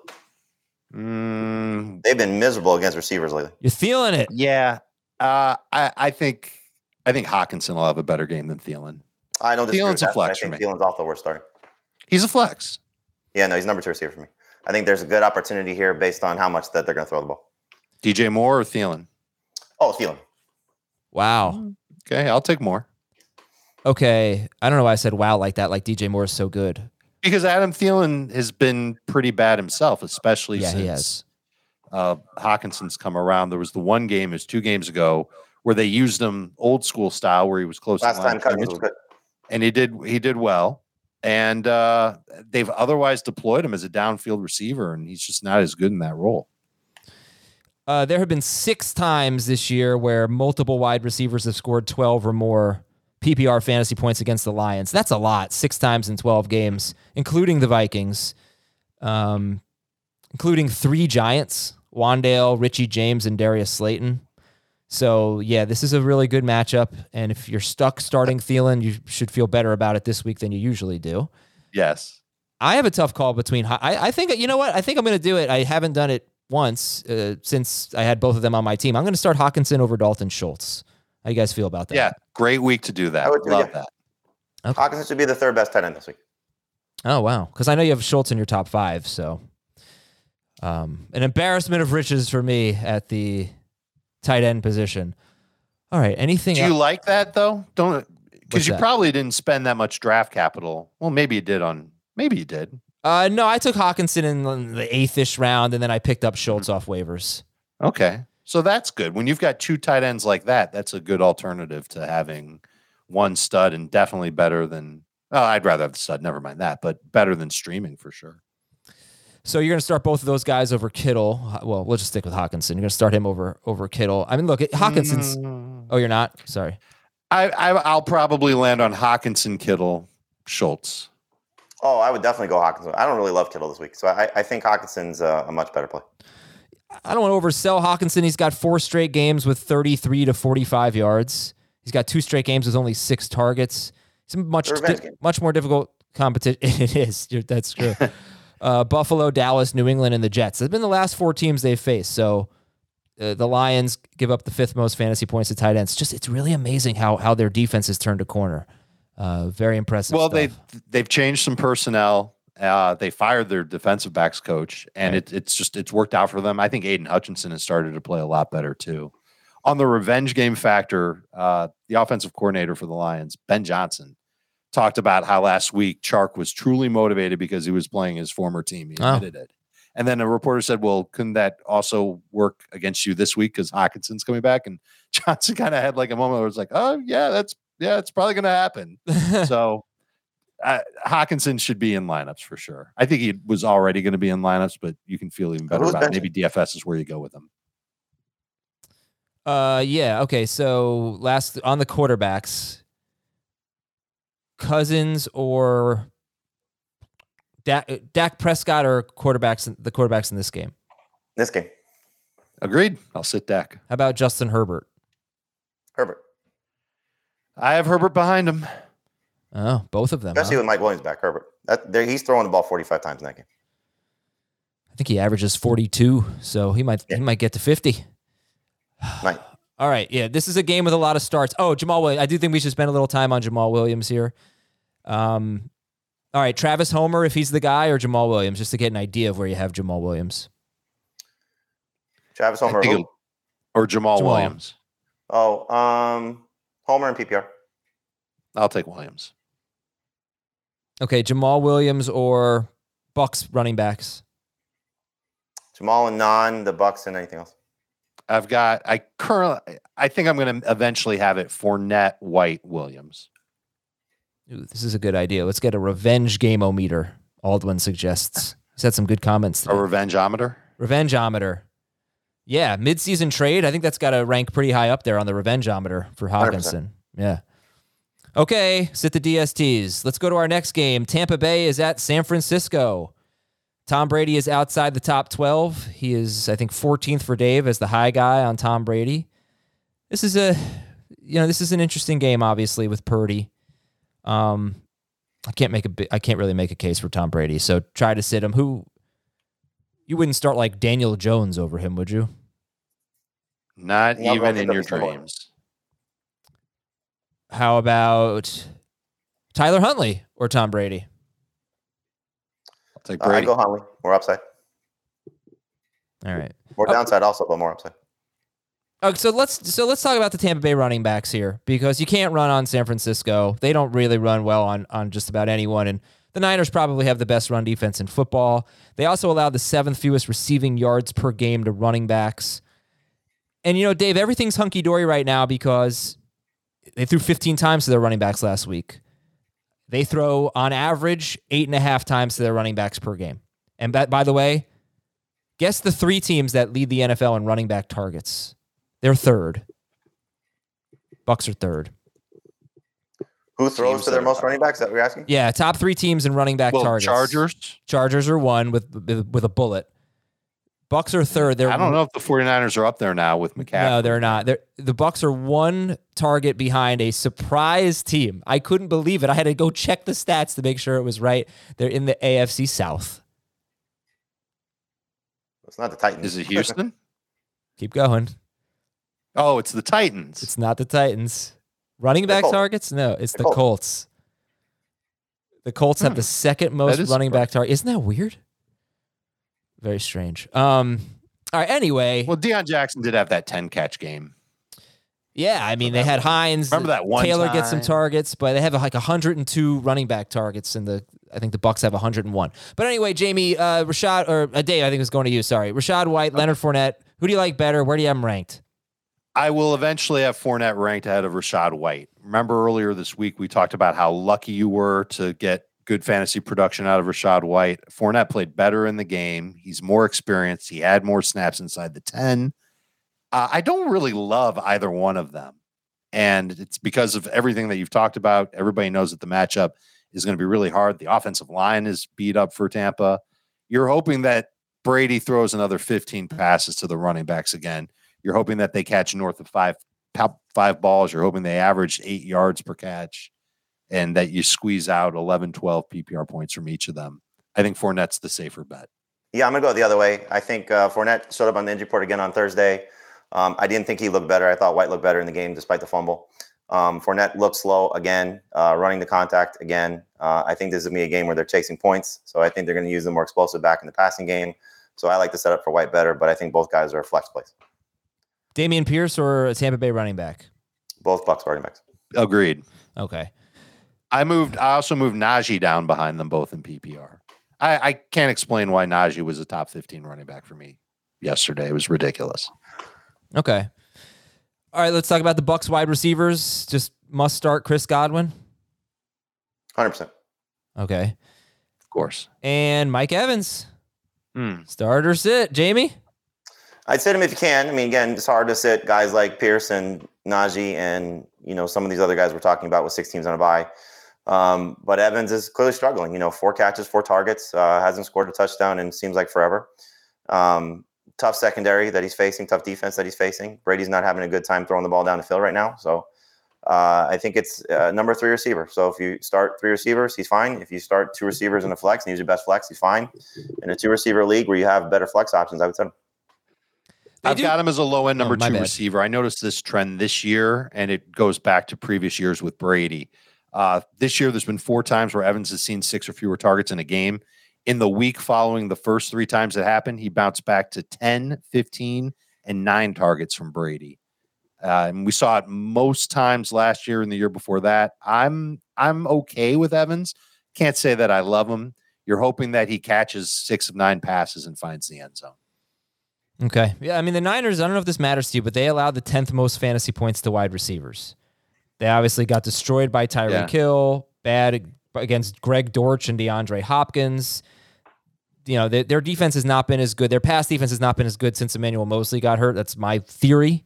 Mm, They've been miserable against receivers lately. You're feeling it. yeah, uh, I, I think I think Hockenson will have a better game than Thielen. I don't Thielen's a that, but I flex for think me. Thielen's off the worst start. He's a flex. Yeah, no, he's number two receiver for me. I think there's a good opportunity here based on how much that they're going to throw the ball. DJ Moore or Thielen? Oh, Thielen. Wow. Okay, I'll take more Okay. I don't know why I said wow like that. Like DJ Moore is so good. because Adam Thielen has been pretty bad himself, especially Yeah, since he has. uh, Hockenson's come around. There was the one game, it was two games ago, where they used him old school style, where he was close. Last line time of Cousins was good. and he did he did well. And uh, they've otherwise deployed him as a downfield receiver, and he's just not as good in that role. Uh, there have been six times this year where multiple wide receivers have scored 12 or more PPR fantasy points against the Lions. That's a lot. Six times in 12 games, including the Vikings, um, including three Giants Wan'Dale, Richie James, and Darius Slayton. So, yeah, this is a really good matchup. And if you're stuck starting Thielen, you should feel better about it this week than you usually do. Yes. I I have a tough call between. I, I think you know what I think I'm going to do it. I haven't done it once uh, since I had both of them on my team. I'm going to start Hockenson over Dalton Schultz. How you guys feel about that? Yeah, great week to do that. I would do Love that. that. Hockenson should be the third best tight end this week. Oh wow, because I know you have Schultz in your top five. So, um, an embarrassment of riches for me at the tight end position. All right. Anything? Do you else? like that though? Don't because you that? probably didn't spend that much draft capital. Well, maybe you did on. Maybe you did. Uh, no, I took Hockenson in the eighth-ish round, and then I picked up Schultz off waivers. Okay. So that's good. When you've got two tight ends like that, that's a good alternative to having one stud and definitely better than oh, I'd rather have the stud, never mind that, but better than streaming for sure. So you're going to start both of those guys over Kittle. Well, we'll just stick with Hockenson. You're going to start him over over Kittle. I mean, look, it- Hockenson's. Oh, you're not. Sorry. I, I I'll probably land on Hockenson, Kittle, Schultz. Oh, I would definitely go Hockenson. I don't really love Kittle this week, so I, I think Hockenson's uh, a much better play. I don't want to oversell Hockenson. He's got four straight games with 33 to 45 yards. He's got two straight games with only six targets. It's a much It's a revenge di- much more difficult competition. [laughs] it is. That's true. [laughs] uh, Buffalo, Dallas, New England, and the Jets. They've been the last four teams they've faced. So uh, the Lions give up the fifth most fantasy points to tight ends. Just it's really amazing how how their defense has turned a corner. Uh, very impressive. Well, they they've changed some personnel. Uh, they fired their defensive backs coach, and Right. it, it's just it's worked out for them. I think Aidan Hutchinson has started to play a lot better too. On the revenge game factor, uh, the offensive coordinator for the Lions, Ben Johnson, talked about how last week Chark was truly motivated because he was playing his former team. He Oh. admitted it. And then a reporter said, Well, couldn't that also work against you this week because Hockenson's coming back? And [laughs] Johnson kind of had like a moment where it was like, Oh, yeah, that's yeah, it's probably going to happen. [laughs] so uh, Hockenson should be in lineups for sure. I think he was already going to be in lineups, but you can feel even better about it. Maybe DFS is where you go with him. Uh, yeah. Okay. So last on the quarterbacks, Cousins or Dak, Dak Prescott or quarterbacks the quarterbacks in this game. This game, Agreed. I'll sit Dak. How about Justin Herbert? Herbert, I have Herbert behind him. Oh, both of them. especially huh? with Mike Williams back. Herbert, that, there, he's throwing the ball 45 times in that game. I think he averages forty-two, so he might Yeah. he might get to fifty. Might. All right. Yeah, this is a game with a lot of starts. Oh, Jamaal Williams. I do think we should spend a little time on Jamaal Williams here. Um, all right, Travis Homer, if he's the guy, or Jamaal Williams, just to get an idea of where you have Jamaal Williams. Travis Homer. who? it- or Jamaal, Jamaal. Williams. Oh, um, Homer and PPR. I'll take Williams. Okay, Jamaal Williams or Bucks running backs. Jamaal and Non, the Bucks, and anything else. I've got I currently I think I'm going to eventually have it Fournette, White, Williams. Ooh, this is a good idea. Let's get a revenge game meter. Aldwin suggests. He's had some good comments. A today. revengeometer. Revengeometer. Yeah, midseason trade. I think that's got to rank pretty high up there on the revengeometer for Hockenson. Yeah. Okay, sit the DSTs. Let's go to our next game. Tampa Bay is at San Francisco. Tom Brady is outside the top 12. He is, I think, 14th for Dave as the high guy on Tom Brady. This is a, you know, this is an interesting game, obviously, with Purdy. Um, I can't make a, I can't really make a case for Tom Brady. So try to sit him. Who, you wouldn't start like Daniel Jones over him, would you? Not Yeah, even in your up dreams. How about Tyler Huntley or Tom Brady? I'll take Uh, I go Huntley. More upside. All right. More Oh. downside also, but more upside. Okay, so let's so let's talk about the Tampa Bay running backs here because you can't run on San Francisco. They don't really run well on on just about anyone, and the Niners probably have the best run defense in football. They also allowed the seventh fewest receiving yards per game to running backs. And you know, Dave, everything's hunky dory right now because they threw 15 times to their running backs last week. They throw on average eight and a half times to their running backs per game. And that, by the way, guess the three teams that lead the NFL in running back targets. They're third. Bucks are third. Who throws Teams to their that are- most running backs? That we're asking. Yeah, top three teams in running back well, targets. Chargers. Chargers are one with with a bullet. Bucks are third. They're I don't know if the 49ers are up there now with McCaffrey. No, they're not. They're, the Bucks are one target behind a surprise team. I couldn't believe it. I had to go check the stats to make sure it was right. They're in the AFC South. It's not the Titans. Is it Houston? [laughs] Keep going. oh, it's the Titans. It's not the Titans. Running back targets? No, it's the, The Colts. Colts. The Colts have Hmm. the second most is running back target. Isn't that weird? Very strange. Um. All right. Anyway, well, Deon Jackson did have that 10 catch game. yeah. I mean, they had. Hines. Remember that one Taylor gets some targets, but they have like 102 running back targets, and the I think the Bucks have 101. But anyway, Jamie, uh, Rachaad or uh, Dave, I think it was going to you. Sorry, Rachaad White, Leonard Fournette. Who do you like better? Where do you have them ranked? I will eventually have Fournette ranked ahead of Rachaad White. Remember earlier this week, we talked about how lucky you were to get good fantasy production out of Rachaad White. Fournette played better in the game. He's more experienced. He had more snaps inside the 10. Uh, I don't really love either one of them. And it's because of everything that you've talked about. Everybody knows that the matchup is going to be really hard. The offensive line is beat up for Tampa. You're hoping that Brady throws another 15 passes to the running backs again. You're hoping that they catch north of five five balls. You're hoping they average eight yards per catch and that you squeeze out 11, 12 PPR points from each of them. I think Fournette's the safer bet. Yeah, I'm gonna go the other way. I think uh, Fournette showed up on the injury report again on Thursday. Um, I didn't think he looked better. I thought White looked better in the game despite the fumble. Um, Fournette looked slow again, uh, running the contact again. Uh, I think this is gonna be a game where they're chasing points, so I think they're gonna use the more explosive back in the passing game. So I like the setup for White better, but I think both guys are a flex plays. Dameon Pierce or a Tampa Bay running back? Both Bucks running backs. Agreed. Okay. I moved. I also moved Najee down behind them both in PPR. I, I can't explain why Najee was a top 15 running back for me yesterday. It was ridiculous. Okay. All right, let's talk about the Bucks wide receivers. Just must start Chris Godwin. Hundred percent. Okay. Of course. And Mike Evans. Hmm. Start or sit, Jamie? I'd sit him if you can. I mean, again, it's hard to sit guys like Pearson, Najee, and you know some of these other guys we're talking about with six teams on a bye. Um, but Evans is clearly struggling. You know, four catches, four targets, uh, hasn't scored a touchdown and seems like forever. Um, tough secondary that he's facing, tough defense that he's facing. Brady's not having a good time throwing the ball down the field right now. So uh, I think it's uh, number three receiver. So if you start three receivers, he's fine. If you start two receivers in a flex and use your best flex, he's fine. In a two receiver league where you have better flex options, I would say. They I've do- got him as a low end Oh, number my two bad. receiver. I noticed this trend this year, and it goes back to previous years with Brady. Uh, this year, there's been four times where Evans has seen six or fewer targets in a game. In the week following the first three times it happened, he bounced back to 10, 15, and nine targets from Brady. Uh, and we saw it most times last year and the year before that. I'm I'm okay with Evans. Can't say that I love him. You're hoping that he catches six of nine passes and finds the end zone. Okay. Yeah, I mean the Niners, I don't know if this matters to you, but they allowed the 10th most fantasy points to wide receivers. They obviously got destroyed by Tyreek Yeah. Hill, bad against Greg Dortch and DeAndre Hopkins. You know, their, their defense has not been as good. Their pass defense has not been as good since Emmanuel Moseley got hurt. That's my theory.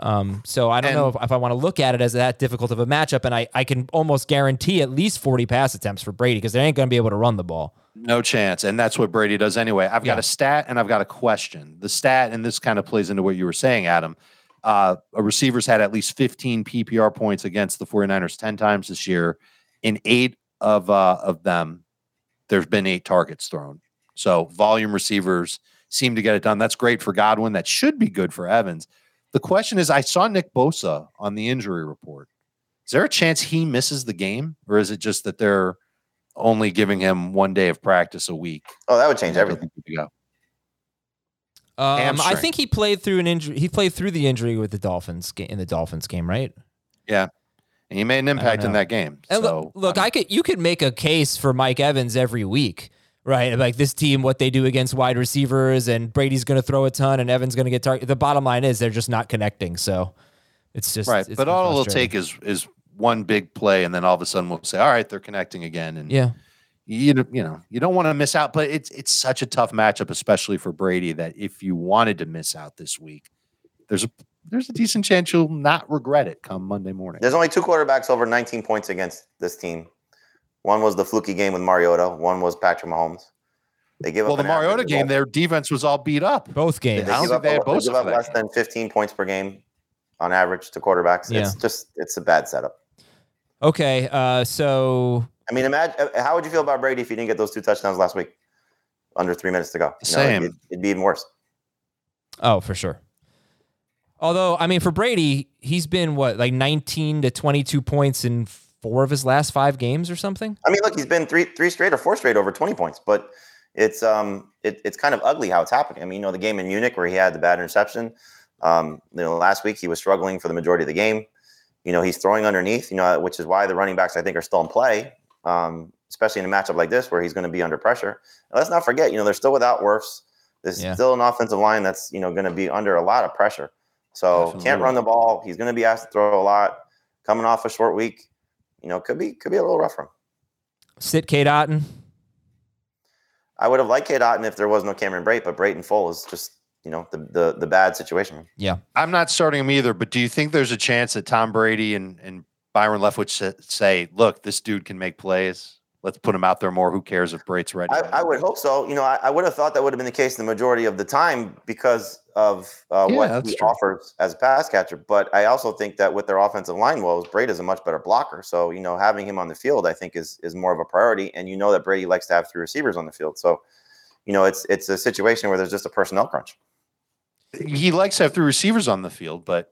Um, so I don't know if, if I want to look at it as that difficult of a matchup, and I, I can almost guarantee at least 40 pass attempts for Brady because they ain't going to be able to run the ball. No chance. And that's what Brady does anyway. I've got a stat and I've got a question. The stat, and this kind of plays into what you were saying, Adam. Uh, a receiver's had at least 15 PPR points against the 49ers 10 times this year. In eight of uh, of them, there's been eight targets thrown. So volume receivers seem to get it done. That's great for Godwin. That should be good for Evans. The question is, I saw Nick Bosa on the injury report. Is there a chance he misses the game, or is it just that they're only giving him one day of practice a week? Oh, that would change everything. Go. Um, I think he played through an injury. He played through the injury with the Dolphins ga- in the Dolphins game, right? Yeah, and he made an impact in that game. And so look, look, um, I could you could make a case for Mike Evans every week, right? Like this team, what they do against wide receivers, and Brady's going to throw a ton, and Evans going to get targeted. The bottom line is they're just not connecting. So it's just right. it's But all it'll take is is one big play, and then all of a sudden we'll say, "All right, they're connecting again." And yeah. You don't- you know you don't want to miss out. But it's it's such a tough matchup, especially for Brady, that if you wanted to miss out this week, there's a there's a decent chance you'll not regret it come Monday morning. There's only two quarterbacks over 19 points against this team. One was the fluky game with Mariota. One was Patrick Mahomes. They give Well, up the Mariota game, their defense was all beat up. Both They games. I don't give think up, they had a- they give up less game. than 15 points per game on average to quarterbacks. It's just it's a bad setup. Okay. Uh, so I mean, imagine how would you feel about Brady if he didn't get those two touchdowns last week, under three minutes to go? You know, Same. it'd, it'd be even worse. oh, for sure. Although I mean, for Brady, he's been what like 19 to 22 points in four of his last five games or something. I mean, look, he's been three three straight or four straight over 20 points, but it's um it, it's kind of ugly how it's happening. I mean, you know, the game in Munich where he had the bad interception. Um, you know, last week he was struggling for the majority of the game. You know, he's throwing underneath, you know, which is why the running backs I think are still in play. Um, especially in a matchup like this where he's going to be under pressure. And let's not forget, you know, they're still without Wirfs. There's Yeah. still an offensive line that's, you know, going to be under a lot of pressure. So can't run the ball. He's going to be asked to throw a lot. Coming off a short week, you know, could be could be a little rough for him. Sit Cade Otton. I would have liked Cade Otton if there was no Cameron Brate, but Brayton Full is just, you know, the the, the bad situation. Yeah. I'm not starting him either, but do you think there's a chance that Tom Brady and, and Byron Leftwich sa- say, look, this dude can make plays? Let's put him out there more. Who cares if Brate's ready? I, I would hope so. You know, I, I would have thought that would have been the case the majority of the time because of uh, Yeah, what he true. offers as a pass catcher. But I also think that with their offensive line woes, Brady is a much better blocker. So, you know, having him on the field, I think is is more of a priority. And you know that Brady likes to have three receivers on the field. So, you know, it's it's a situation where there's just a personnel crunch. he likes to have three receivers on the field, but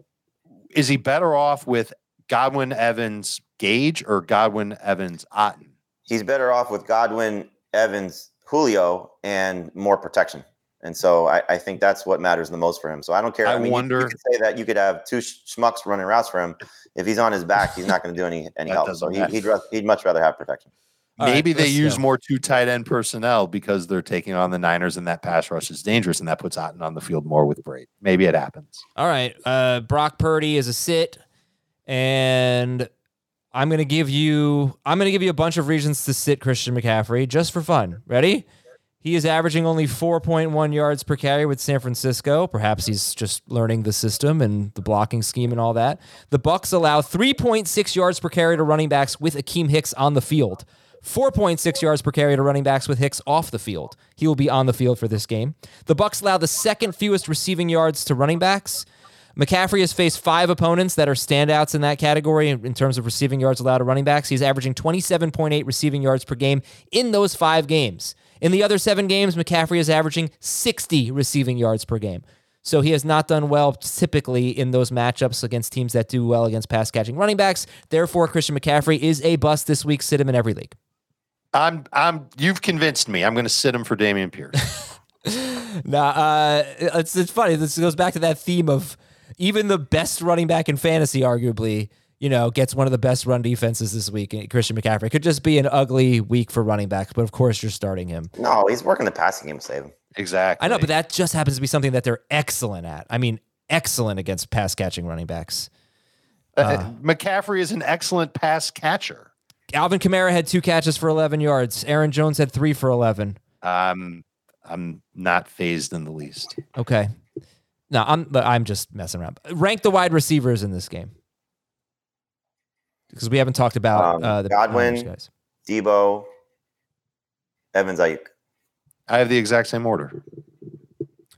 is he better off with Godwin, Evans, Gage, or Godwin, Evans, Otton? He's better off with Godwin, Evans, Julio, and more protection. And so I, I think that's what matters the most for him. So I don't care. I I, mean, wonder- You, could say that you could have two schmucks running routes for him. If he's on his back, he's not going to do any any help. So he, he'd, he'd much rather have protection. All right, Maybe they use go. more two tight end personnel because they're taking on the Niners and that pass rush is dangerous and that puts Otton on the field more with Brate. Maybe it happens. All right. Uh, Brock Purdy is a sit, and I'm gonna give you I'm gonna give you a bunch of reasons to sit Christian McCaffrey just for fun. Ready? He is averaging only 4.1 yards per carry with San Francisco. Perhaps he's just learning the system and the blocking scheme and all that. The Bucks allow 3.6 yards per carry to running backs with Akiem Hicks on the field. 4.6 yards per carry to running backs with Hicks off the field. He will be on the field for this game. The Bucks allow the second fewest receiving yards to running backs. McCaffrey has faced five opponents that are standouts in that category in terms of receiving yards allowed to running backs. He's averaging 27.8 receiving yards per game in those five games. In the other seven games, McCaffrey is averaging 60 receiving yards per game. So he has not done well typically in those matchups against teams that do well against pass catching running backs. Therefore, Christian McCaffrey is a bust this week. Sit him in every league. I'm I'm you've convinced me. I'm going to sit him for Dameon Pierce. [laughs] Nah, uh, it's it's funny. This goes back to that theme of even the best running back in fantasy, arguably, you know, gets one of the best run defenses this week. Christian McCaffrey It could just be an ugly week for running backs, but of course you're starting him. No, he's working the passing game save him. exactly. I know, but that just happens to be something that they're excellent at. I mean, excellent against pass catching running backs. Uh, McCaffrey is an excellent pass catcher. Alvin Kamara had two catches for 11 yards. Aaron Jones had three for 11. Um, I'm not fazed in the least. Okay. No, I'm but I'm just messing around. Rank the wide receivers in this game. Because we haven't talked about Um, uh, the Godwin. Guys. Deebo, Evans, Aiyuk. I have the exact same order.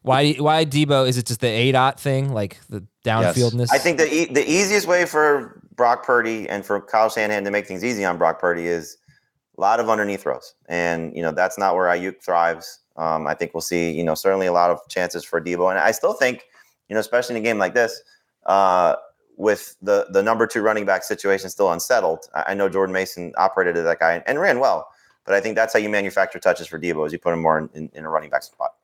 Why why Deebo? Is it just the A dot thing, like the downfieldness? I think the e- the easiest way for Brock Purdy and for Kyle Shanahan to make things easy on Brock Purdy is a lot of underneath throws, and you know that's not where Aiyuk thrives. Um, I think we'll see, you know, certainly a lot of chances for Deebo, and I still think, you know, especially in a game like this, uh, with the the number two running back situation still unsettled. I, I know Jordan Mason operated as that guy and ran well, but I think that's how you manufacture touches for Deebo is you put him more in, in, in a running back spot.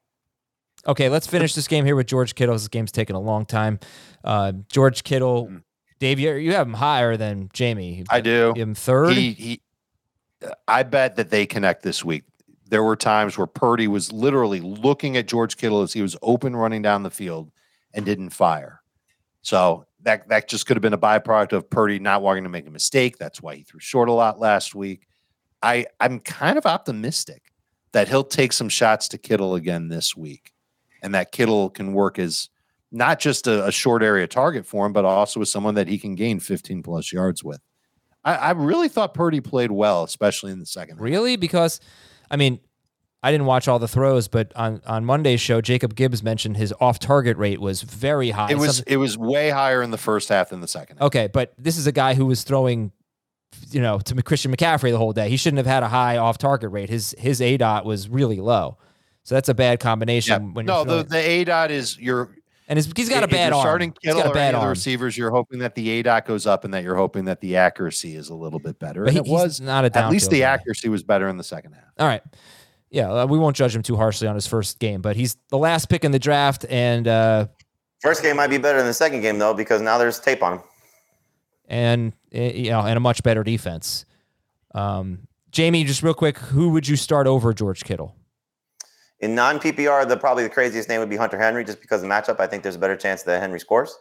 Okay, let's finish this game here with George Kittle. This game's taken a long time. Uh, George Kittle, Dave, you, you have him higher than Jamie. I do. You him third. He, he, I bet that they connect this week. There were times where Purdy was literally looking at George Kittle as he was open running down the field and didn't fire. So that that just could have been a byproduct of Purdy not wanting to make a mistake. That's why he threw short a lot last week. I I'm kind of optimistic that he'll take some shots to Kittle again this week, and that Kittle can work as not just a, a short area target for him, but also as someone that he can gain 15 plus yards with. I, I really thought Purdy played well, especially in the second. half. Really? Because, I mean, I didn't watch all the throws, but on, on Monday's show, Jacob Gibbs mentioned his off target rate was very high. It was Something- it was way higher in the first half than the second. half. okay, but this is a guy who was throwing, you know, to Christian McCaffrey the whole day. He shouldn't have had a high off target rate. His his A dot was really low. So that's a bad combination Yeah. when you're No, the, throwing- the A dot is you're and his, he's got a if bad you're arm. starting He's Kittle got a or bad any of the arm. receivers. You're hoping that the A dot goes up and that you're hoping that the accuracy is a little bit better. But and he- it was not a at least the guy. accuracy was better in the second half. All right. Yeah, uh, we won't judge him too harshly on his first game, but he's the last pick in the draft, and uh, First game might be better than the second game though because now there's tape on him. and uh, you know, and a much better defense. Um, Jamie, just real quick, who would you start over George Kittle? In non PPR, the probably the craziest name would be Hunter Henry, just because of the matchup. I think there's a better chance that Henry scores.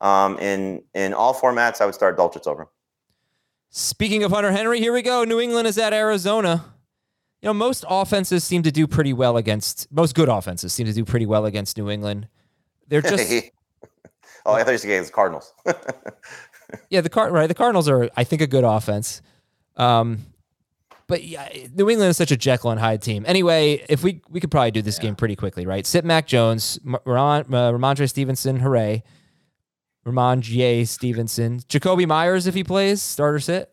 Um, in in all formats, I would start Dulcich over. him. Speaking of Hunter Henry, here we go. New England is at Arizona. You know, most offenses seem to do pretty well against most good offenses seem to do pretty well against New England. They're just [laughs] oh, I thought you said against the Cardinals. [laughs] yeah, the Card right. The Cardinals are, I think, a good offense. Um, but yeah, New England is such a Jekyll and Hyde team. Anyway, if we we could probably do this game pretty quickly, right? Sit Mac Jones, M- Ron, uh, Rhamondre Stevenson, hooray, Rhamondre Stevenson, Jakobi Meyers if he plays starter sit.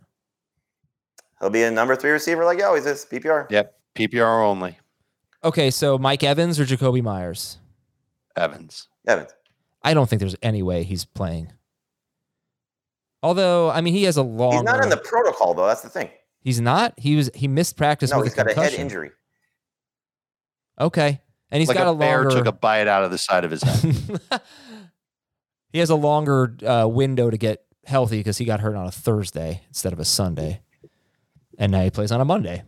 He'll be a number three receiver like he always is. PPR. Yep, PPR only. Okay, so Mike Evans or Jakobi Meyers? Evans. Evans. I don't think there's any way he's playing. Although, I mean, he has a long. He's not in the protocol though. That's the thing. He's not. He was. He missed practice No, with he's a got a head injury. Okay, and he's like got a, a, bear longer. took a bite out of the side of his head. [laughs] he has a longer uh, window to get healthy because he got hurt on a Thursday instead of a Sunday, and now he plays on a Monday.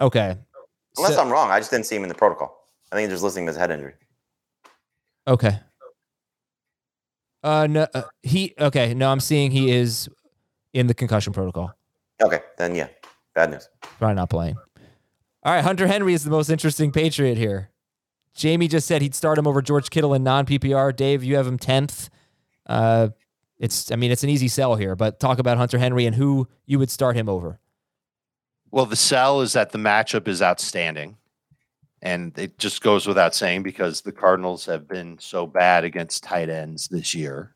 Okay. Unless So- I'm wrong, I just didn't see him in the protocol. I think he's just listing him as head injury. Okay. Uh no uh, he okay, no, I'm seeing he is in the concussion protocol. Okay, then yeah, bad news. Probably not playing. All right, Hunter Henry is the most interesting Patriot here. Jamie just said he'd start him over George Kittle in non PPR. Dave, you have him tenth. Uh, it's I mean it's an easy sell here, but talk about Hunter Henry and who you would start him over. Well, the sell is that the matchup is outstanding. And it just goes without saying because the Cardinals have been so bad against tight ends this year.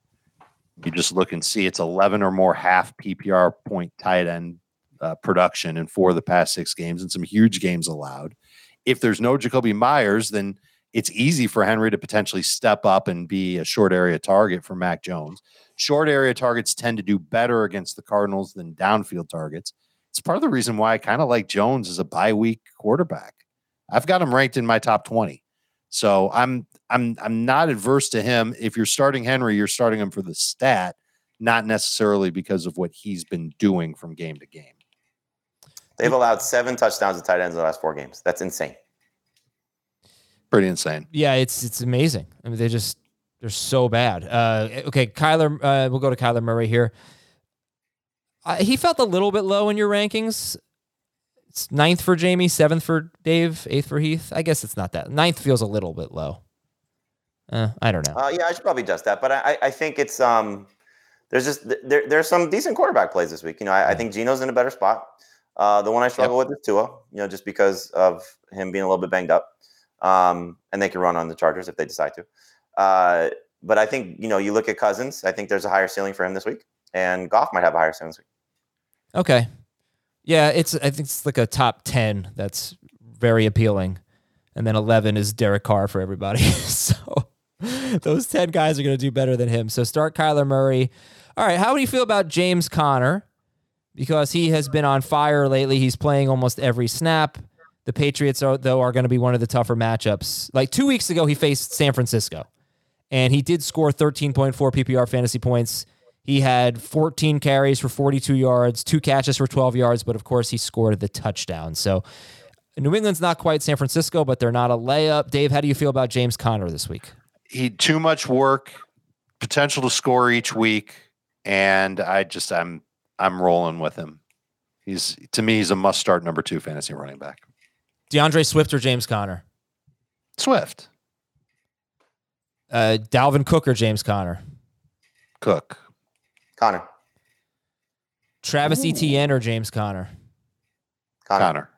You just look and see it's 11 or more half PPR point tight end uh, production in four of the past six games and some huge games allowed. If there's no Jakobi Meyers, then it's easy for Henry to potentially step up and be a short area target for Mac Jones. Short area targets tend to do better against the Cardinals than downfield targets. It's part of the reason why I kind of like Jones as a bye week quarterback. I've got him ranked in my top 20. So I'm I'm I'm not adverse to him. If you're starting Henry, you're starting him for the stat, not necessarily because of what he's been doing from game to game. They've allowed seven touchdowns to tight ends in the last four games. That's insane. Pretty insane. Yeah, it's it's amazing. I mean, they just they're so bad. Uh, okay, Kyler. Uh, we'll go to Kyler Murray here. Uh, he felt a little bit low in your rankings. It's ninth for Jamie, seventh for Dave, eighth for Heath. I guess it's not that. Ninth feels a little bit low. Uh, I don't know. Uh, yeah, I should probably adjust that, but I, I think it's um, there's just there, there's some decent quarterback plays this week. You know, I, I think Geno's in a better spot. Uh, the one I struggle with is Tua. You know, just because of him being a little bit banged up, um, and they can run on the Chargers if they decide to. Uh, but I think you know, you look at Cousins. I think there's a higher ceiling for him this week, and Goff might have a higher ceiling this week. Okay. Yeah, it's I think it's like a top ten that's very appealing. And then eleven is Derek Carr for everybody. [laughs] so [laughs] those ten guys are gonna do better than him. So start Kyler Murray. All right, how do you feel about James Conner? Because he has been on fire lately. He's playing almost every snap. The Patriots are though are going to be one of the tougher matchups. Like two weeks ago, he faced San Francisco, and he did score 13.4 PPR fantasy points. He had 14 carries for 42 yards, two catches for 12 yards, but of course he scored the touchdown. So New England's not quite San Francisco, but they're not a layup. Dave, how do you feel about James Conner this week? He too much work, potential to score each week, and I just I'm I'm rolling with him. He's to me he's a must start number two fantasy running back. D'Andre Swift or James Conner? Swift, Uh, Dalvin Cook or James Conner? Cook, Conner, Travis Etienne or James Conner? Connor, Conner.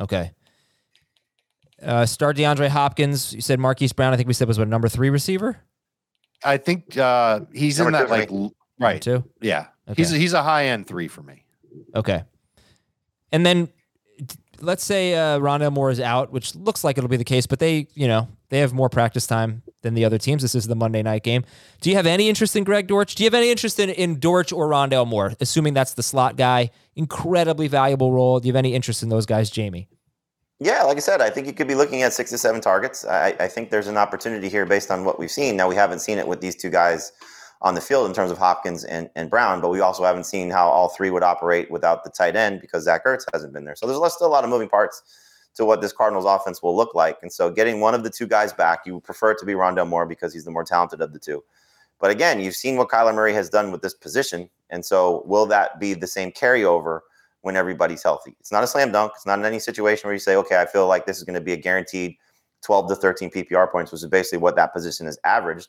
Okay. Uh, start DeAndre Hopkins. You said Marquise Brown. I think we said was what number three receiver. I think uh, he's in that two like me. l- right. Two. Yeah, Okay. he's he's a high end three for me. Okay. And then let's say uh, Rondale Moore is out, which looks like it'll be the case, but they, you know, they have more practice time than the other teams. This is the Monday night game. Do you have any interest in Greg Dortch? Do you have any interest in, in Dortch or Rondale Moore, assuming that's the slot guy? Incredibly valuable role. Do you have any interest in those guys, Jamie? Yeah, like I said, I think you could be looking at six to seven targets. I, I think there's an opportunity here based on what we've seen. Now, we haven't seen it with these two guys on the field in terms of Hopkins and, and Brown, but we also haven't seen how all three would operate without the tight end because Zach Ertz hasn't been there. So there's still a lot of moving parts to what this Cardinals offense will look like. And so getting one of the two guys back, you would prefer it to be Rondale Moore because he's the more talented of the two. But again, you've seen what Kyler Murray has done with this position. And so will that be the same carryover when everybody's healthy? It's not a slam dunk. It's not in any situation where you say, okay, I feel like this is going to be a guaranteed 12 to 13 PPR points, which is basically what that position has averaged,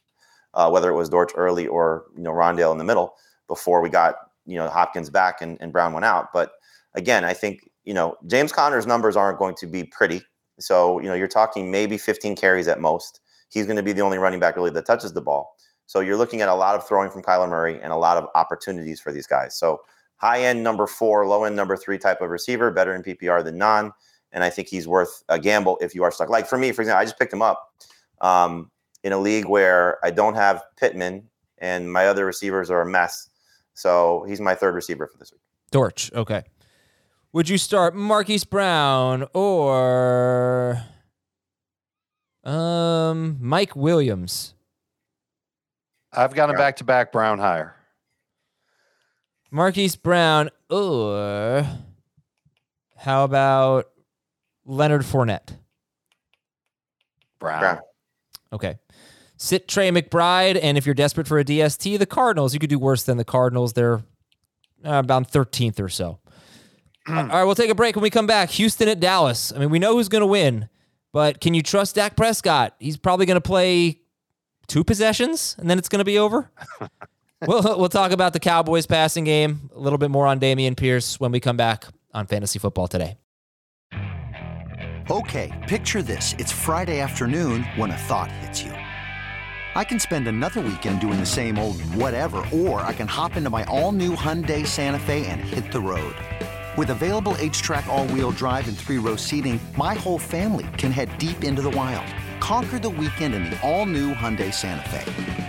uh, whether it was Dortch early or, you know, Rondale in the middle before we got, you know, Hopkins back and, and Brown went out. But again, I think, you know, James Conner's numbers aren't going to be pretty. So, you know, you're talking maybe 15 carries at most. He's going to be the only running back really that touches the ball. So you're looking at a lot of throwing from Kyler Murray and a lot of opportunities for these guys. So high end number four, low end number three type of receiver, better in PPR than non. And I think he's worth a gamble if you are stuck. Like for me, for example, I just picked him up um, in a league where I don't have Pittman and my other receivers are a mess. So he's my third receiver for this week. Dortch. Okay. Would you start Marquise Brown or Um, Mike Williams, I've got him back to back Brown higher. Marquise Brown, or how about Leonard Fournette? Brown. Brown. Okay. Sit Trey McBride, and if you're desperate for a DST, the Cardinals. You could do worse than the Cardinals. They're uh, about 13th or so. [clears throat] All right, we'll take a break when we come back. Houston at Dallas. I mean, we know who's going to win, but can you trust Dak Prescott? He's probably going to play two possessions, and then it's going to be over. [laughs] we'll we'll talk about the Cowboys passing game a little bit more on Dameon Pierce when we come back on Fantasy Football today. Okay, picture this. It's Friday afternoon when a thought hits you. I can spend another weekend doing the same old whatever, or I can hop into my all new Hyundai Santa Fe and hit the road. With available HTRAC, all wheel drive, and three row seating, my whole family can head deep into the wild. Conquer the weekend in the all new Hyundai Santa Fe.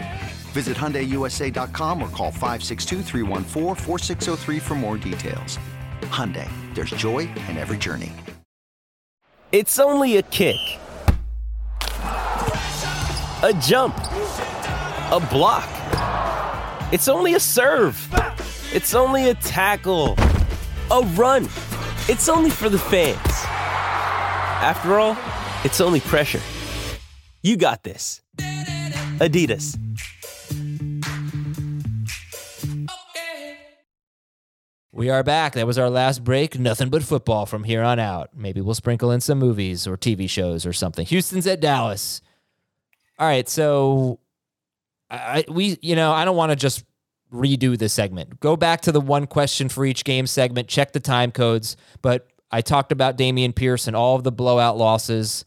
Visit HyundaiUSA.com or call 562-314-4603 for more details. Hyundai, there's joy in every journey. It's only a kick, a jump, a block. It's only a serve. It's only a tackle, a run. It's only for the fans. After all, it's only pressure. You got this. Adidas. We are back. That was our last break. Nothing but football from here on out. Maybe we'll sprinkle in some movies or TV shows or something. Houston's at Dallas. All right, so I we you know I don't want to just redo the segment. Go back to the one question for each game segment. Check the time codes. But I talked about Dameon Pierce and all of the blowout losses,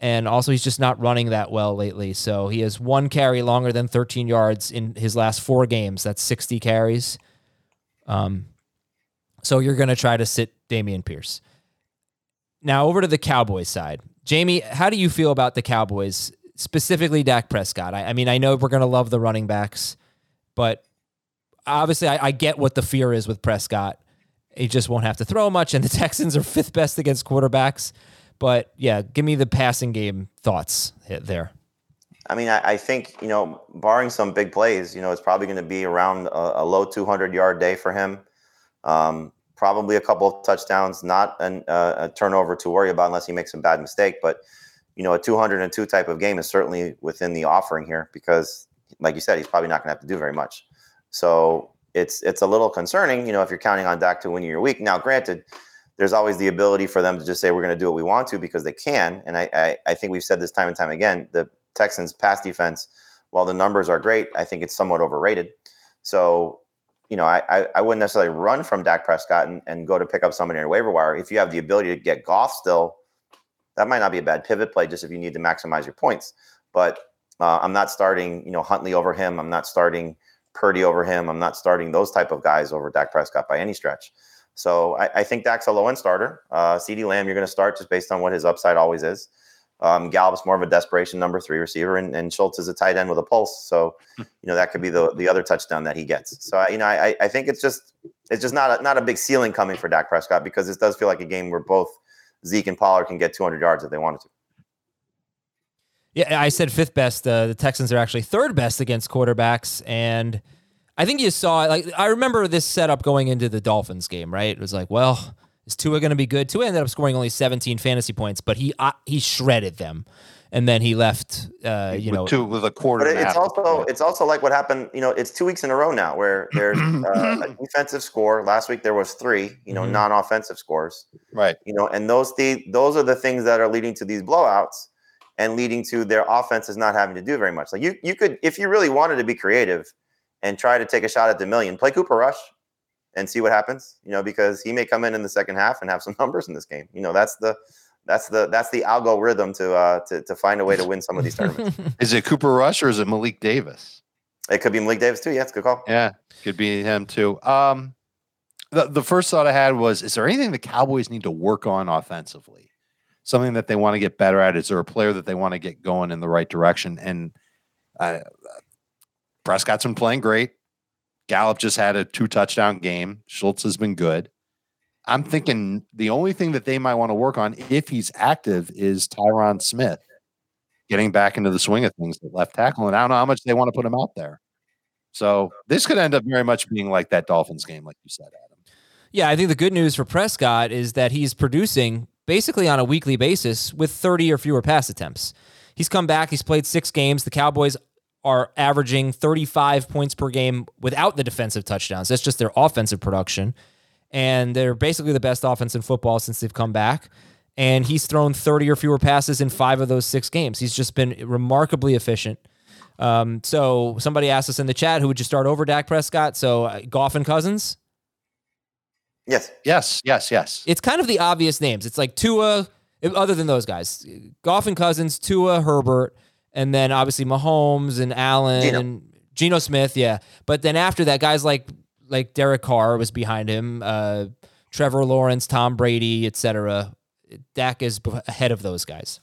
and also he's just not running that well lately. So he has one carry longer than 13 yards in his last four games. That's 60 carries. Um, so you're going to try to sit Dameon Pierce. Now over to the Cowboys side. Jamie, how do you feel about the Cowboys, specifically Dak Prescott? I, I mean, I know we're going to love the running backs, but obviously I, I get what the fear is with Prescott. He just won't have to throw much, and the [laughs] Texans are fifth best against quarterbacks. But yeah, give me the passing game thoughts there. I mean, I, I think you know, barring some big plays, you know, it's probably going to be around a, a low 200 yard day for him. Um, probably a couple of touchdowns, not an, uh, a turnover to worry about unless he makes a bad mistake. But you know, a 202 type of game is certainly within the offering here because, like you said, he's probably not going to have to do very much. So it's it's a little concerning, you know, if you're counting on Dak to win your week. Now, granted, there's always the ability for them to just say we're going to do what we want to because they can, and I, I I think we've said this time and time again. The Texans' pass defense, while the numbers are great, I think it's somewhat overrated. So you know, I, I, wouldn't necessarily run from Dak Prescott and, and go to pick up somebody in a waiver wire. If you have the ability to get Goff still, that might not be a bad pivot play just if you need to maximize your points. But uh, I'm not starting, you know, Huntley over him. I'm not starting Purdy over him. I'm not starting those type of guys over Dak Prescott by any stretch. So I, I think Dak's a low end starter. Uh, CeeDee Lamb, you're going to start just based on what his upside always is. Um, Gallup's more of a desperation number three receiver, and, and Schultz is a tight end with a pulse. So, you know, that could be the the other touchdown that he gets. So, you know, I, I think it's just it's just not a, not a big ceiling coming for Dak Prescott because this does feel like a game where both Zeke and Pollard can get 200 yards if they wanted to. Yeah, I said fifth best. Uh, the Texans are actually third best against quarterbacks, and I think you saw like I remember this setup going into the Dolphins game. Right, it was like, well, is Tua going to be good? Tua ended up scoring only 17 fantasy points, but he uh, he shredded them, and then he left. Uh, you with know, two with a quarter. But it's half. also it's also like what happened. You know, it's two weeks in a row now where [clears throat] there's uh, a defensive score. Last week there was three. You know, Mhm. non-offensive scores. right. You know, and those the those are the things that are leading to these blowouts and leading to their offenses not having to do very much. Like you you could if you really wanted to be creative and try to take a shot at the million, play Cooper Rush and see what happens. You know, because he may come in in the second half and have some [laughs] numbers in this game. You know, that's the that's the that's the algorithm to uh to to find a way to win some of these tournaments. [laughs] Is it Cooper Rush or is it Malik Davis? It could be Malik Davis too. Yeah, it's a good call. Yeah, could be him too. Um, the the first thought I had was: Is there anything the Cowboys need to work on offensively? Something that they want to get better at? Is there a player that they want to get going in the right direction? And uh, Prescott's been playing great. Gallup just had a two touchdown game. Schultz has been good. I'm thinking the only thing that they might want to work on if he's active is Tyron Smith. getting back into the swing of things at left tackle. And I don't know how much they want to put him out there. So this could end up very much being like that Dolphins game, like you said, Adam. Yeah, I think the good news for Prescott is that he's producing basically on a weekly basis with 30 or fewer pass attempts. He's come back, he's played six games. The Cowboys are averaging 35 points per game without the defensive touchdowns. That's just their offensive production. And they're basically the best offense in football since they've come back. And he's thrown 30 or fewer passes in five of those six games. He's just been remarkably efficient. Um, so somebody asked us in the chat, who would you start over Dak Prescott? So uh, Goff and Cousins. Yes. Yes. Yes. Yes. It's kind of the obvious names. It's like Tua, other than those guys, Goff and Cousins, Tua, Herbert, and then obviously Mahomes and Allen Geno. and Geno Smith. Yeah, but then after that, guys like like Derek Carr was behind him, uh, Trevor Lawrence, Tom Brady, etc. Dak is ahead of those guys.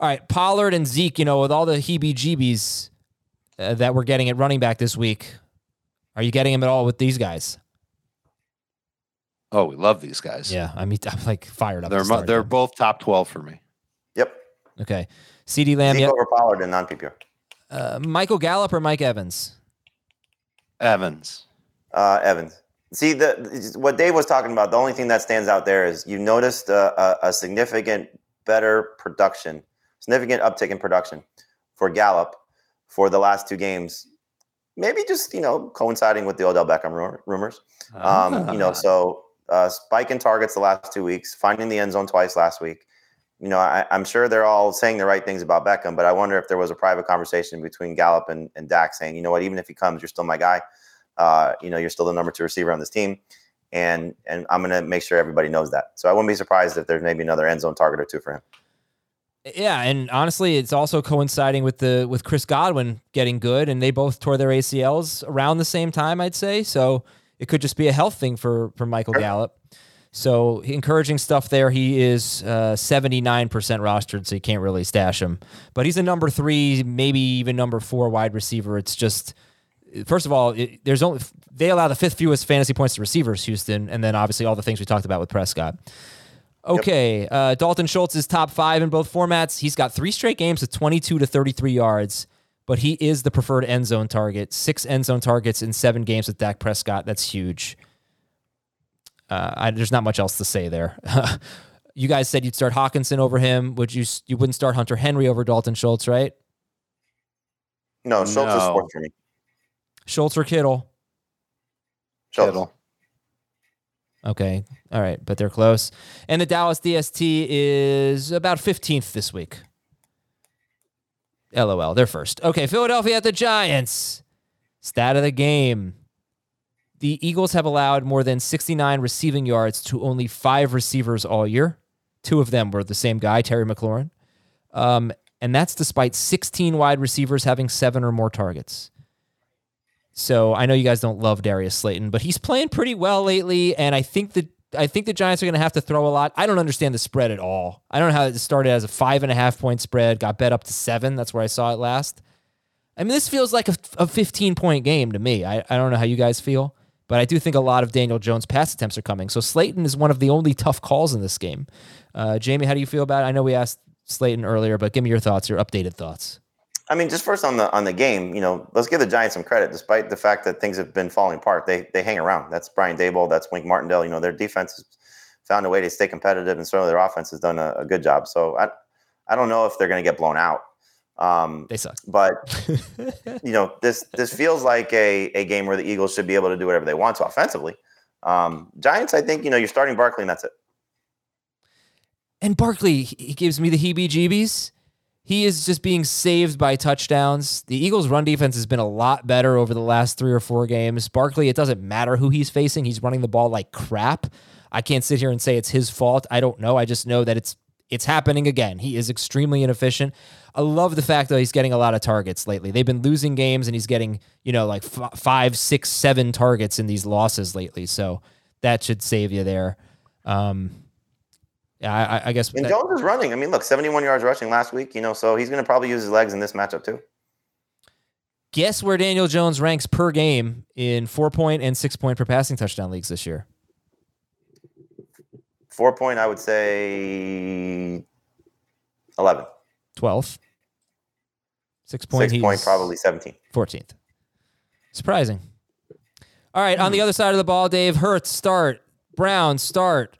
All right, Pollard and Zeke. You know, with all the heebie-jeebies uh, that we're getting at running back this week, are you getting him at all with these guys? Oh, we love these guys. Yeah, I mean, [laughs] I'm like fired up. They're mo- start they're them. both top twelve for me. Yep. okay. CeeDee Lamb, Zeke yeah. over Pollard in non PPR. Uh, Michael Gallup or Mike Evans? Evans. Uh, Evans. See the what Dave was talking about. The only thing that stands out there is you noticed a, a, a significant better production, significant uptick in production for Gallup for the last two games. Maybe just you know coinciding with the Odell Beckham rumor, rumors. Um, you know, Ah. so uh, spike in targets the last two weeks, finding the end zone twice last week. You know, I, I'm sure they're all saying the right things about Beckham, but I wonder if there was a private conversation between Gallup and, and Dak saying, you know what, even if he comes, you're still my guy. Uh, you know, you're still the number two receiver on this team, and and I'm gonna make sure everybody knows that. So I wouldn't be surprised if there's maybe another end zone target or two for him. Yeah, and honestly, it's also coinciding with the with Chris Godwin getting good, and they both tore their ACLs around the same time. I'd say so. It could just be a health thing for for Michael Gallup. So encouraging stuff there. He is nine percent rostered, so you can't really stash him. But he's a number three, maybe even number four wide receiver. It's just first of all, it, there's only they allow the fifth fewest fantasy points to receivers, Houston, and then obviously all the things we talked about with Prescott. Okay, uh, Dalton Schultz is top five in both formats. He's got three straight games with 22 to 33 yards, but he is the preferred end zone target. Six end zone targets in seven games with Dak Prescott. That's huge. Uh, I, there's not much else to say there. [laughs] you guys said you'd start Hockenson over him. Would you? You wouldn't start Hunter Henry over Dalton Schultz, right? No, Schultz is fourth for me. Schultz or Kittle? Schultz. Kittle. Okay. All right. But they're close. And the Dallas DST is about 15th this week. LOL. They're first. Okay. Philadelphia at the Giants. Stat of the game. The Eagles have allowed more than 69 receiving yards to only five receivers all year. Two of them were the same guy, Terry McLaurin. Um, and that's despite 16 wide receivers having seven or more targets. So I know you guys don't love Darius Slayton, but he's playing pretty well lately, and I think that I think the Giants are going to have to throw a lot. I don't understand the spread at all. I don't know how it started as a five and a half point spread, got bet up to seven. That's where I saw it last. I mean, this feels like a, a 15 point game to me. I, I don't know how you guys feel, but I do think a lot of Daniel Jones pass attempts are coming. So Slayton is one of the only tough calls in this game. Uh, Jamie, how do you feel about it? I know we asked Slayton earlier, but give me your thoughts, your updated thoughts. I mean, just first on the on the game, you know, let's give the Giants some credit, despite the fact that things have been falling apart. They they hang around. That's Brian Daboll. That's Wink Martindale. You know, their defense has found a way to stay competitive, and certainly their offense has done a, a good job. So I I don't know if they're going to get blown out. Um, They suck. but [laughs] you know, this this feels like a a game where the Eagles should be able to do whatever they want to offensively. Um, Giants, I think you know, you're starting Barkley, and that's it. And Barkley, he gives me the heebie jeebies. He is just being saved by touchdowns. The Eagles' run defense has been a lot better over the last three or four games. Barkley, it doesn't matter who he's facing. He's running the ball like crap. I can't sit here and say it's his fault. I don't know. I just know that it's it's happening again. He is extremely inefficient. I love the fact that he's getting a lot of targets lately. They've been losing games and he's getting, you know, like f- five, six, seven targets in these losses lately. So that should save you there. Um, yeah, I, I- guess. And that- Jones is running. I mean, look, 71 yards rushing last week. You know, so he's going to probably use his legs in this matchup too. Guess where Daniel Jones ranks per game in four point and six point per passing touchdown leagues this year? Four point, I would say 11. 12th. Six point. Six point, probably 17. 14th. Surprising. All right, on the hmm. other side of the ball, Dave Hurts start, Brown start,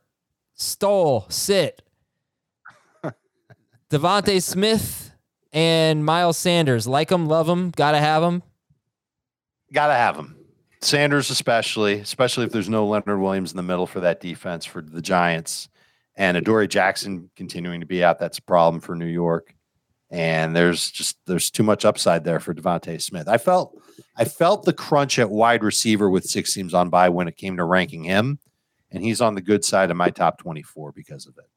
Stoll sit, [laughs] DeVonta Smith and Miles Sanders like them, love them, gotta have them. Gotta have him. Sanders, especially, especially if there's no Leonard Williams in the middle for that defense for the Giants, and Adoree Jackson continuing to be out. That's a problem for New York. And there's just there's too much upside there for DeVonta Smith. I felt I felt the crunch at wide receiver with six teams on by when it came to ranking him, and he's on the good side of my top 24 because of it.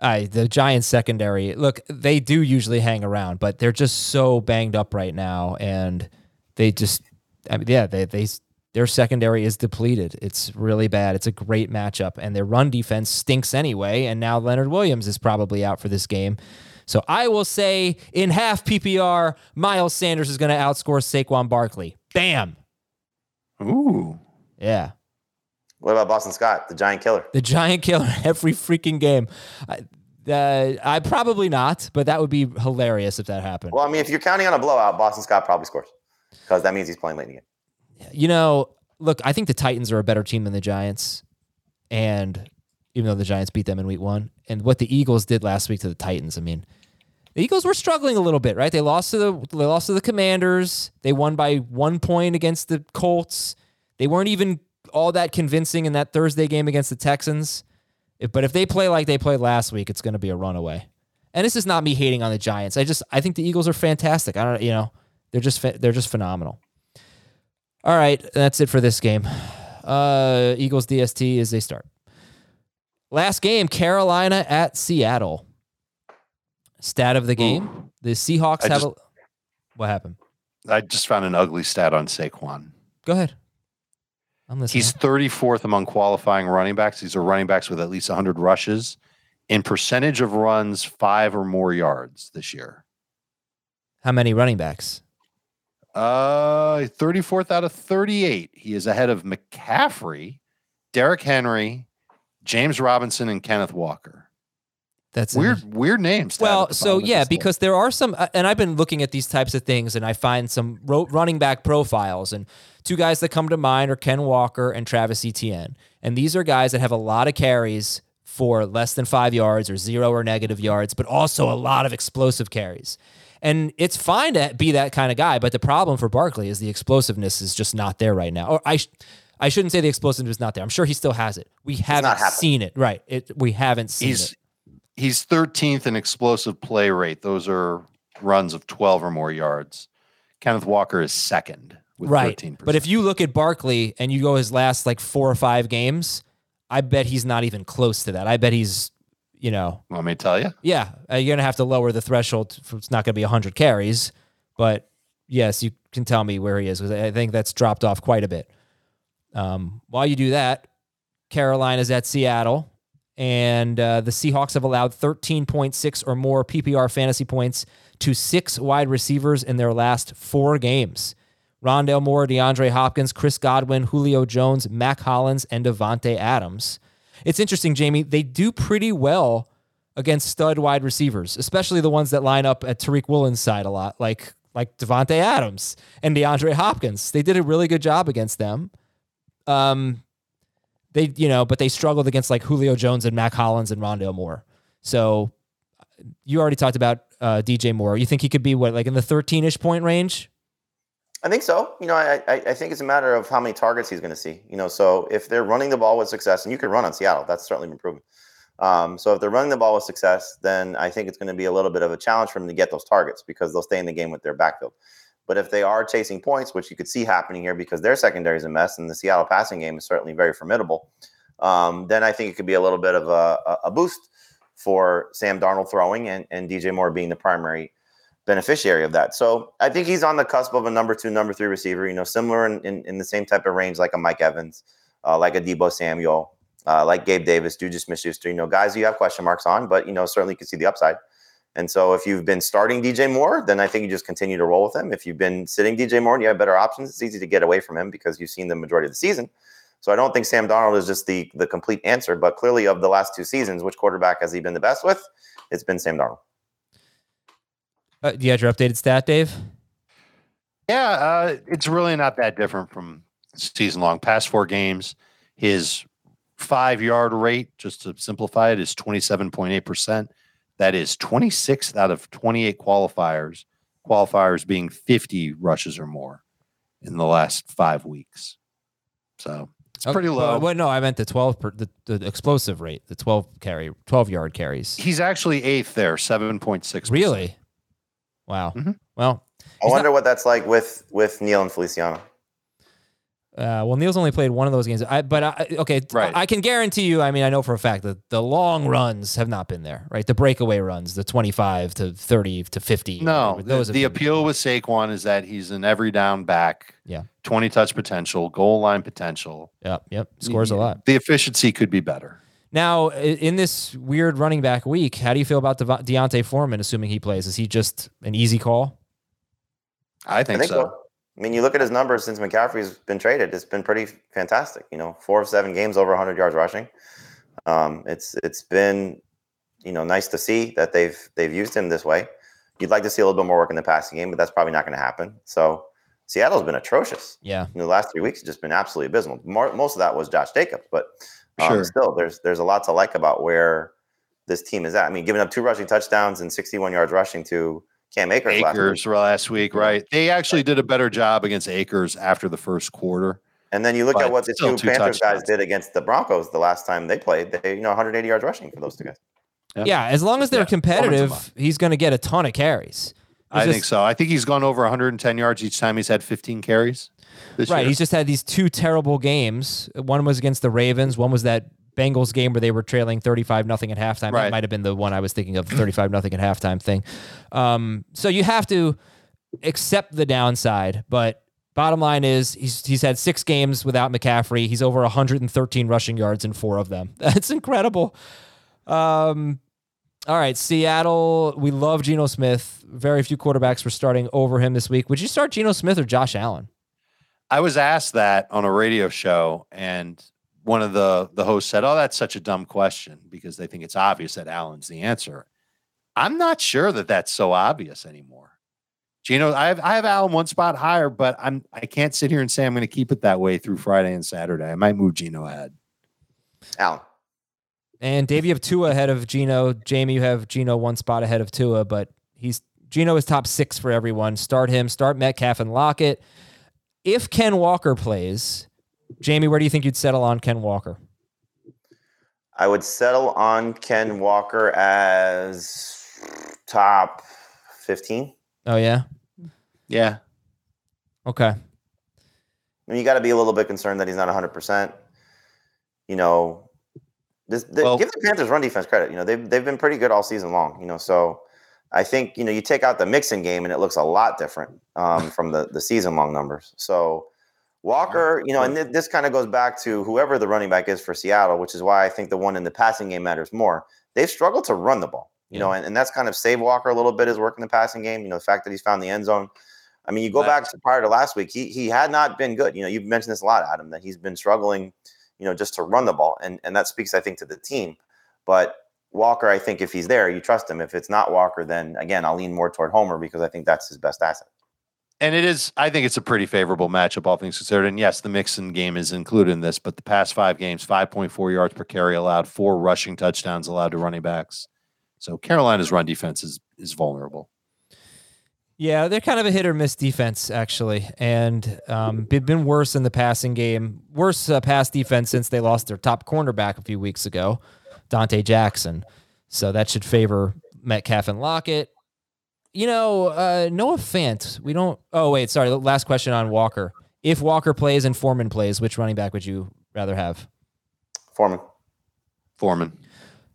I the Giants secondary. Look, they do usually hang around, but they're just so banged up right now, and they just, I mean, yeah, they they their secondary is depleted. It's really bad. It's a great matchup, and their run defense stinks anyway. And now Leonard Williams is probably out for this game. So I will say in half PPR, Miles Sanders is going to outscore Saquon Barkley. Bam. Ooh. Yeah. What about Boston Scott, the giant killer? The giant killer [laughs] every freaking game. I, uh, I probably not, but that would be hilarious if that happened. Well, I mean, if you're counting on a blowout, Boston Scott probably scores because that means he's playing late in the game. You know, look, I think the Titans are a better team than the Giants. And even though the Giants beat them in week one, and what the Eagles did last week to the Titans, I mean, the Eagles were struggling a little bit, right? They lost to the they lost to the Commanders. They won by one point against the Colts. They weren't even all that convincing in that Thursday game against the Texans. But if they play like they played last week, it's going to be a runaway. And this is not me hating on the Giants. I just I think the Eagles are fantastic. I don't you know they're just they're just phenomenal. All right, that's it for this game. Uh, Eagles DST as they start. Last game, Carolina at Seattle. Stat of the game: the Seahawks I have just- a. What happened? I just found an ugly stat on Saquon. Go ahead. I'm listening. He's 34th among qualifying running backs. These are running backs with at least 100 rushes in percentage of runs five or more yards this year. How many running backs? Uh, 34th out of 38. He is ahead of McCaffrey, Derrick Henry, James Robinson, and Kenneth Walker. That's Weird, weird names. Well, so yeah, because there are some, uh, and I've been looking at these types of things, and I find some ro- running back profiles, and two guys that come to mind are Ken Walker and Travis Etienne, and these are guys that have a lot of carries for less than five yards or zero or negative yards, but also a lot of explosive carries. And it's fine to be that kind of guy, but the problem for Barkley is the explosiveness is just not there right now. Or I, sh- I shouldn't say the explosiveness is not there. I'm sure he still has it. We haven't seen it. Right. It. We haven't seen he's it. he's 13th in explosive play rate. Those are runs of 12 or more yards. Kenneth Walker is second with right. 13%. But if you look at Barkley and you go his last like four or five games, I bet he's not even close to that. I bet he's, you know, want me to tell you? yeah, uh, you're gonna have to lower the threshold. For, it's not gonna be 100 carries, but yes, you can tell me where he is because I think that's dropped off quite a bit. Um, while you do that, Carolina's at Seattle, and uh, the Seahawks have allowed 13.6 or more PPR fantasy points to six wide receivers in their last four games. Rondale Moore, DeAndre Hopkins, Chris Godwin, Julio Jones, Mack Hollins, and Davante Adams. It's interesting, Jamie. They do pretty well against stud wide receivers, especially the ones that line up at Tariq Woolen's side a lot, like like Davante Adams and DeAndre Hopkins. They did a really good job against them. Um, they you know, but they struggled against like Julio Jones and Mack Hollins and Rondale Moore. So you already talked about uh, DJ Moore. You think he could be what like in the 13ish point range? I think so. You know, I, I think it's a matter of how many targets he's going to see. You know, so if they're running the ball with success, and you can run on Seattle, that's certainly been proven. Um, so if they're running the ball with success, then I think it's going to be a little bit of a challenge for them to get those targets because they'll stay in the game with their backfield. But if they are chasing points, which you could see happening here because their secondary is a mess, and the Seattle passing game is certainly very formidable, um, then I think it could be a little bit of a, a- a boost for Sam Darnold throwing and, and DJ Moore being the primary beneficiary of that. So I think he's on the cusp of a number two, number three receiver, you know, similar in, in, in the same type of range like a Mike Evans, uh, like a Deebo Samuel, uh, like Gabe Davis, Juju Smith-Schuster, you know, guys you have question marks on, but, you know, certainly you can see the upside. And so if you've been starting DJ Moore, then I think you just continue to roll with him. If you've been sitting DJ Moore and you have better options, it's easy to get away from him because you've seen the majority of the season. So I don't think Sam Darnold is just the the complete answer, but clearly of the last two seasons, which quarterback has he been the best with? It's been Sam Darnold. Uh, you had your updated stat, Dave? Yeah, uh, it's really not that different from season long. Past four games, his five yard rate, just to simplify it, is 27.8%. That is 26 out of 28 qualifiers, qualifiers being 50 rushes or more in the last five weeks. So it's pretty low. well, no, I meant the 12 per, the, the explosive rate, the 12 carry, 12 yard carries. He's actually eighth there, 7.6. Really? Wow. Mhm. Well, I He's wonder what that's like with with Neal and Feliciano. Uh, well, Neal's only played one of those games. I, but I, okay, Right. I can guarantee you. I mean, I know for a fact that the long runs have not been there, right? The breakaway runs, the twenty-five to thirty to fifty. No, the, those have the been- appeal with Saquon is that he's an every down back. Yeah. 20 touch potential, goal line potential. Yep, yep, scores a lot. The efficiency could be better. Now, in this weird running back week, how do you feel about Devo- D'Onta Foreman? Assuming he plays, is he just an easy call? I think, I think so. so. I mean, you look at his numbers since McCaffrey's been traded; it's been pretty fantastic. You know, four of seven games over 100 yards rushing. Um, it's it's been you know nice to see that they've they've used him this way. You'd like to see a little bit more work in the passing game, but that's probably not going to happen. So Seattle's been atrocious. Yeah, In the last three weeks, it's just been absolutely abysmal. More, most of that was Josh Jacobs, but um, Sure. still, there's there's a lot to like about where this team is at. I mean, giving up two rushing touchdowns and 61 yards rushing to Cam Akers, last week. Last week, right? They actually did a better job against Akers after the first quarter. And then you look But at what the two two Panthers guys did against the Broncos the last time they played. They, you know, 180 yards rushing for those two guys. Yeah. yeah. As long as they're Yeah, competitive, he's going to get a ton of carries. I It's think so. I think he's gone over 110 yards each time he's had 15 carries. This Right. year. He's just had these two terrible games. One was against the Ravens. One was that Bengals game where they were trailing 35 nothing at halftime. That might have been the one I was thinking of, the 35 nothing at halftime thing. Um, so you have to accept the downside, but bottom line is he's he's had 6 games without McCaffrey. He's over 113 rushing yards in 4 of them. [laughs] That's incredible. Um all right, Seattle. We love Geno Smith. Very few quarterbacks were starting over him this week. Would you start Geno Smith or Josh Allen? I was asked that on a radio show, and one of the the hosts said, "Oh, that's such a dumb question because they think it's obvious that Allen's the answer." I'm not sure that that's so obvious anymore. Geno, I have I have Allen one spot higher, but I'm I can't sit here and say I'm going to keep it that way through Friday and Saturday. I might move Geno ahead. Allen. And Dave, you have Tua ahead of Geno. Jamie, you have Geno one spot ahead of Tua, but he's Geno is top six for everyone. Start him. Start Metcalf and Lockett. If Ken Walker plays, Jamie, where do you think you'd settle on Ken Walker? I would settle on Ken Walker as top 15. Oh yeah. Yeah, Okay. I mean, you got to be a little bit concerned that he's not 100%. You know, this, the, Well- give the Panthers run defense credit. You know, they've, they've been pretty good all season long, you know, so I think, you know, you take out the mixing game and it looks a lot different um, [laughs] from the, the season long numbers. So Walker, you know, and th- this kind of goes back to whoever the running back is for Seattle, which is why I think the one in the passing game matters more. They've struggled to run the ball, you know, and, and that's kind of saved Walker a little bit is working the passing game. You know, the fact that he's found the end zone. I mean, you go back to prior to last week, he he had not been good. You know, you've mentioned this a lot, Adam, that he's been struggling, you know, just to run the ball. And and that speaks, I think, to the team. But Walker, I think if he's there, you trust him. If it's not Walker, then again, I'll lean more toward Homer because I think that's his best asset. and it is. I think it's a pretty favorable matchup, all things considered. And yes, the mixing game is included in this, but the past five games, 5.4 yards per carry allowed, four rushing touchdowns allowed to running backs. So Carolina's run defense is is vulnerable. Yeah, they're kind of a hit or miss defense, actually, and um, they've been worse in the passing game. Worse uh, pass defense since they lost their top cornerback a few weeks ago, Donte Jackson. So that should favor Metcalf and Lockett. You know, uh, Noah Fant. We don't. Oh wait, sorry. Last question on Walker. If Walker plays and Foreman plays, which running back would you rather have? Foreman. Foreman.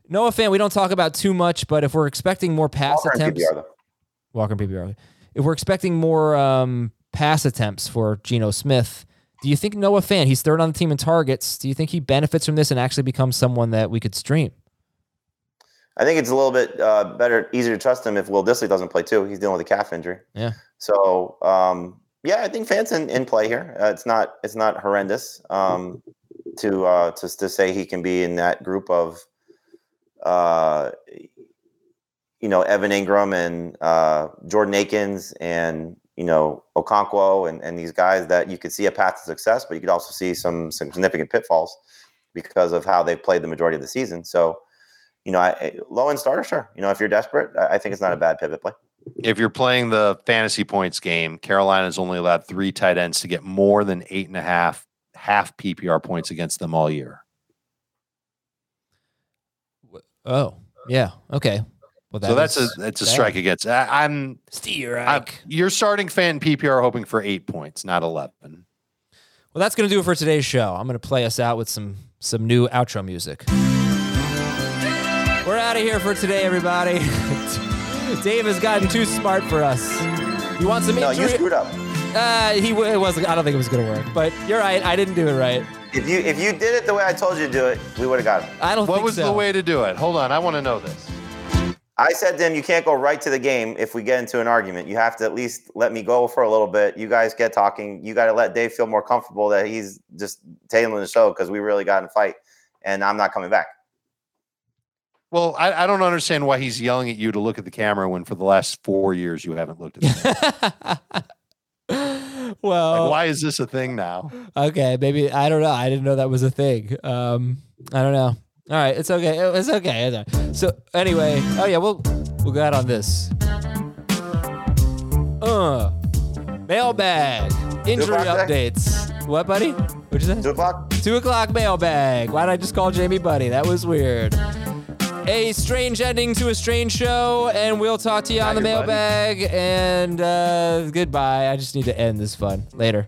Noah Fant. We don't talk about too much, but if we're expecting more pass Walker attempts, PPR, though. Walker and PPR. If we're expecting more um, pass attempts for Geno Smith, do you think Noah Fant, he's third on the team in targets, do you think he benefits from this and actually becomes someone that we could stream? I think it's a little bit uh, better, easier to trust him if Will Dissly doesn't play too. He's dealing with a calf injury. Yeah. So um, yeah, I think Fant's in, in play here. Uh, it's not it's not horrendous um, to uh, to to say he can be in that group of. Uh, you know Evan Engram and uh, Jordan Akins and you know Okonkwo and, and these guys that you could see a path to success, but you could also see some, some significant pitfalls because of how they've played the majority of the season. So, you know, I, low end starter, sure. You know, if you're desperate, I, I think it's not a bad pivot play. If you're playing the fantasy points game, Carolina's only allowed three tight ends to get more than eight and a half half PPR points against them all year. Oh, yeah. Okay. Well, so that's a that's a bad. strike against. I, I'm Steer. You're starting fan PPR hoping for eight points, not eleven. Well, that's going to do it for today's show. I'm going to play us out with some some new outro music. We're out of here for today, everybody. [laughs] Dave has gotten too smart for us. You want some No, injury? you screwed up. Uh, he it wasn't. I don't think it was going to work. But you're right. I didn't do it right. If you if you did it the way I told you to do it, we would have got it. I don't What think was so. the way to do it? Hold on, I want to know this. I said to him, you can't go right to the game if we get into an argument. You have to at least let me go for a little bit. You guys get talking. You got to let Dave feel more comfortable that he's just tailing the show because we really got in a fight, and I'm not coming back. Well, I, I don't understand why he's yelling at you to look at the camera when for the last four years you haven't looked at the [laughs] well, Like, why is this a thing now? okay, maybe I don't know. I didn't know that was a thing. Um, I don't know. All right, it's okay. It's okay. It's okay. So anyway, oh yeah, we'll we'll go out on this. Uh, mailbag injury updates. What, buddy? What'd you say? Two o'clock. Two o'clock mailbag. Why did I just call Jamie Buddy? That was weird. A strange ending to a strange show, and we'll talk to you on the your buddy. mailbag. And uh, goodbye. I just need to end this fun. Later.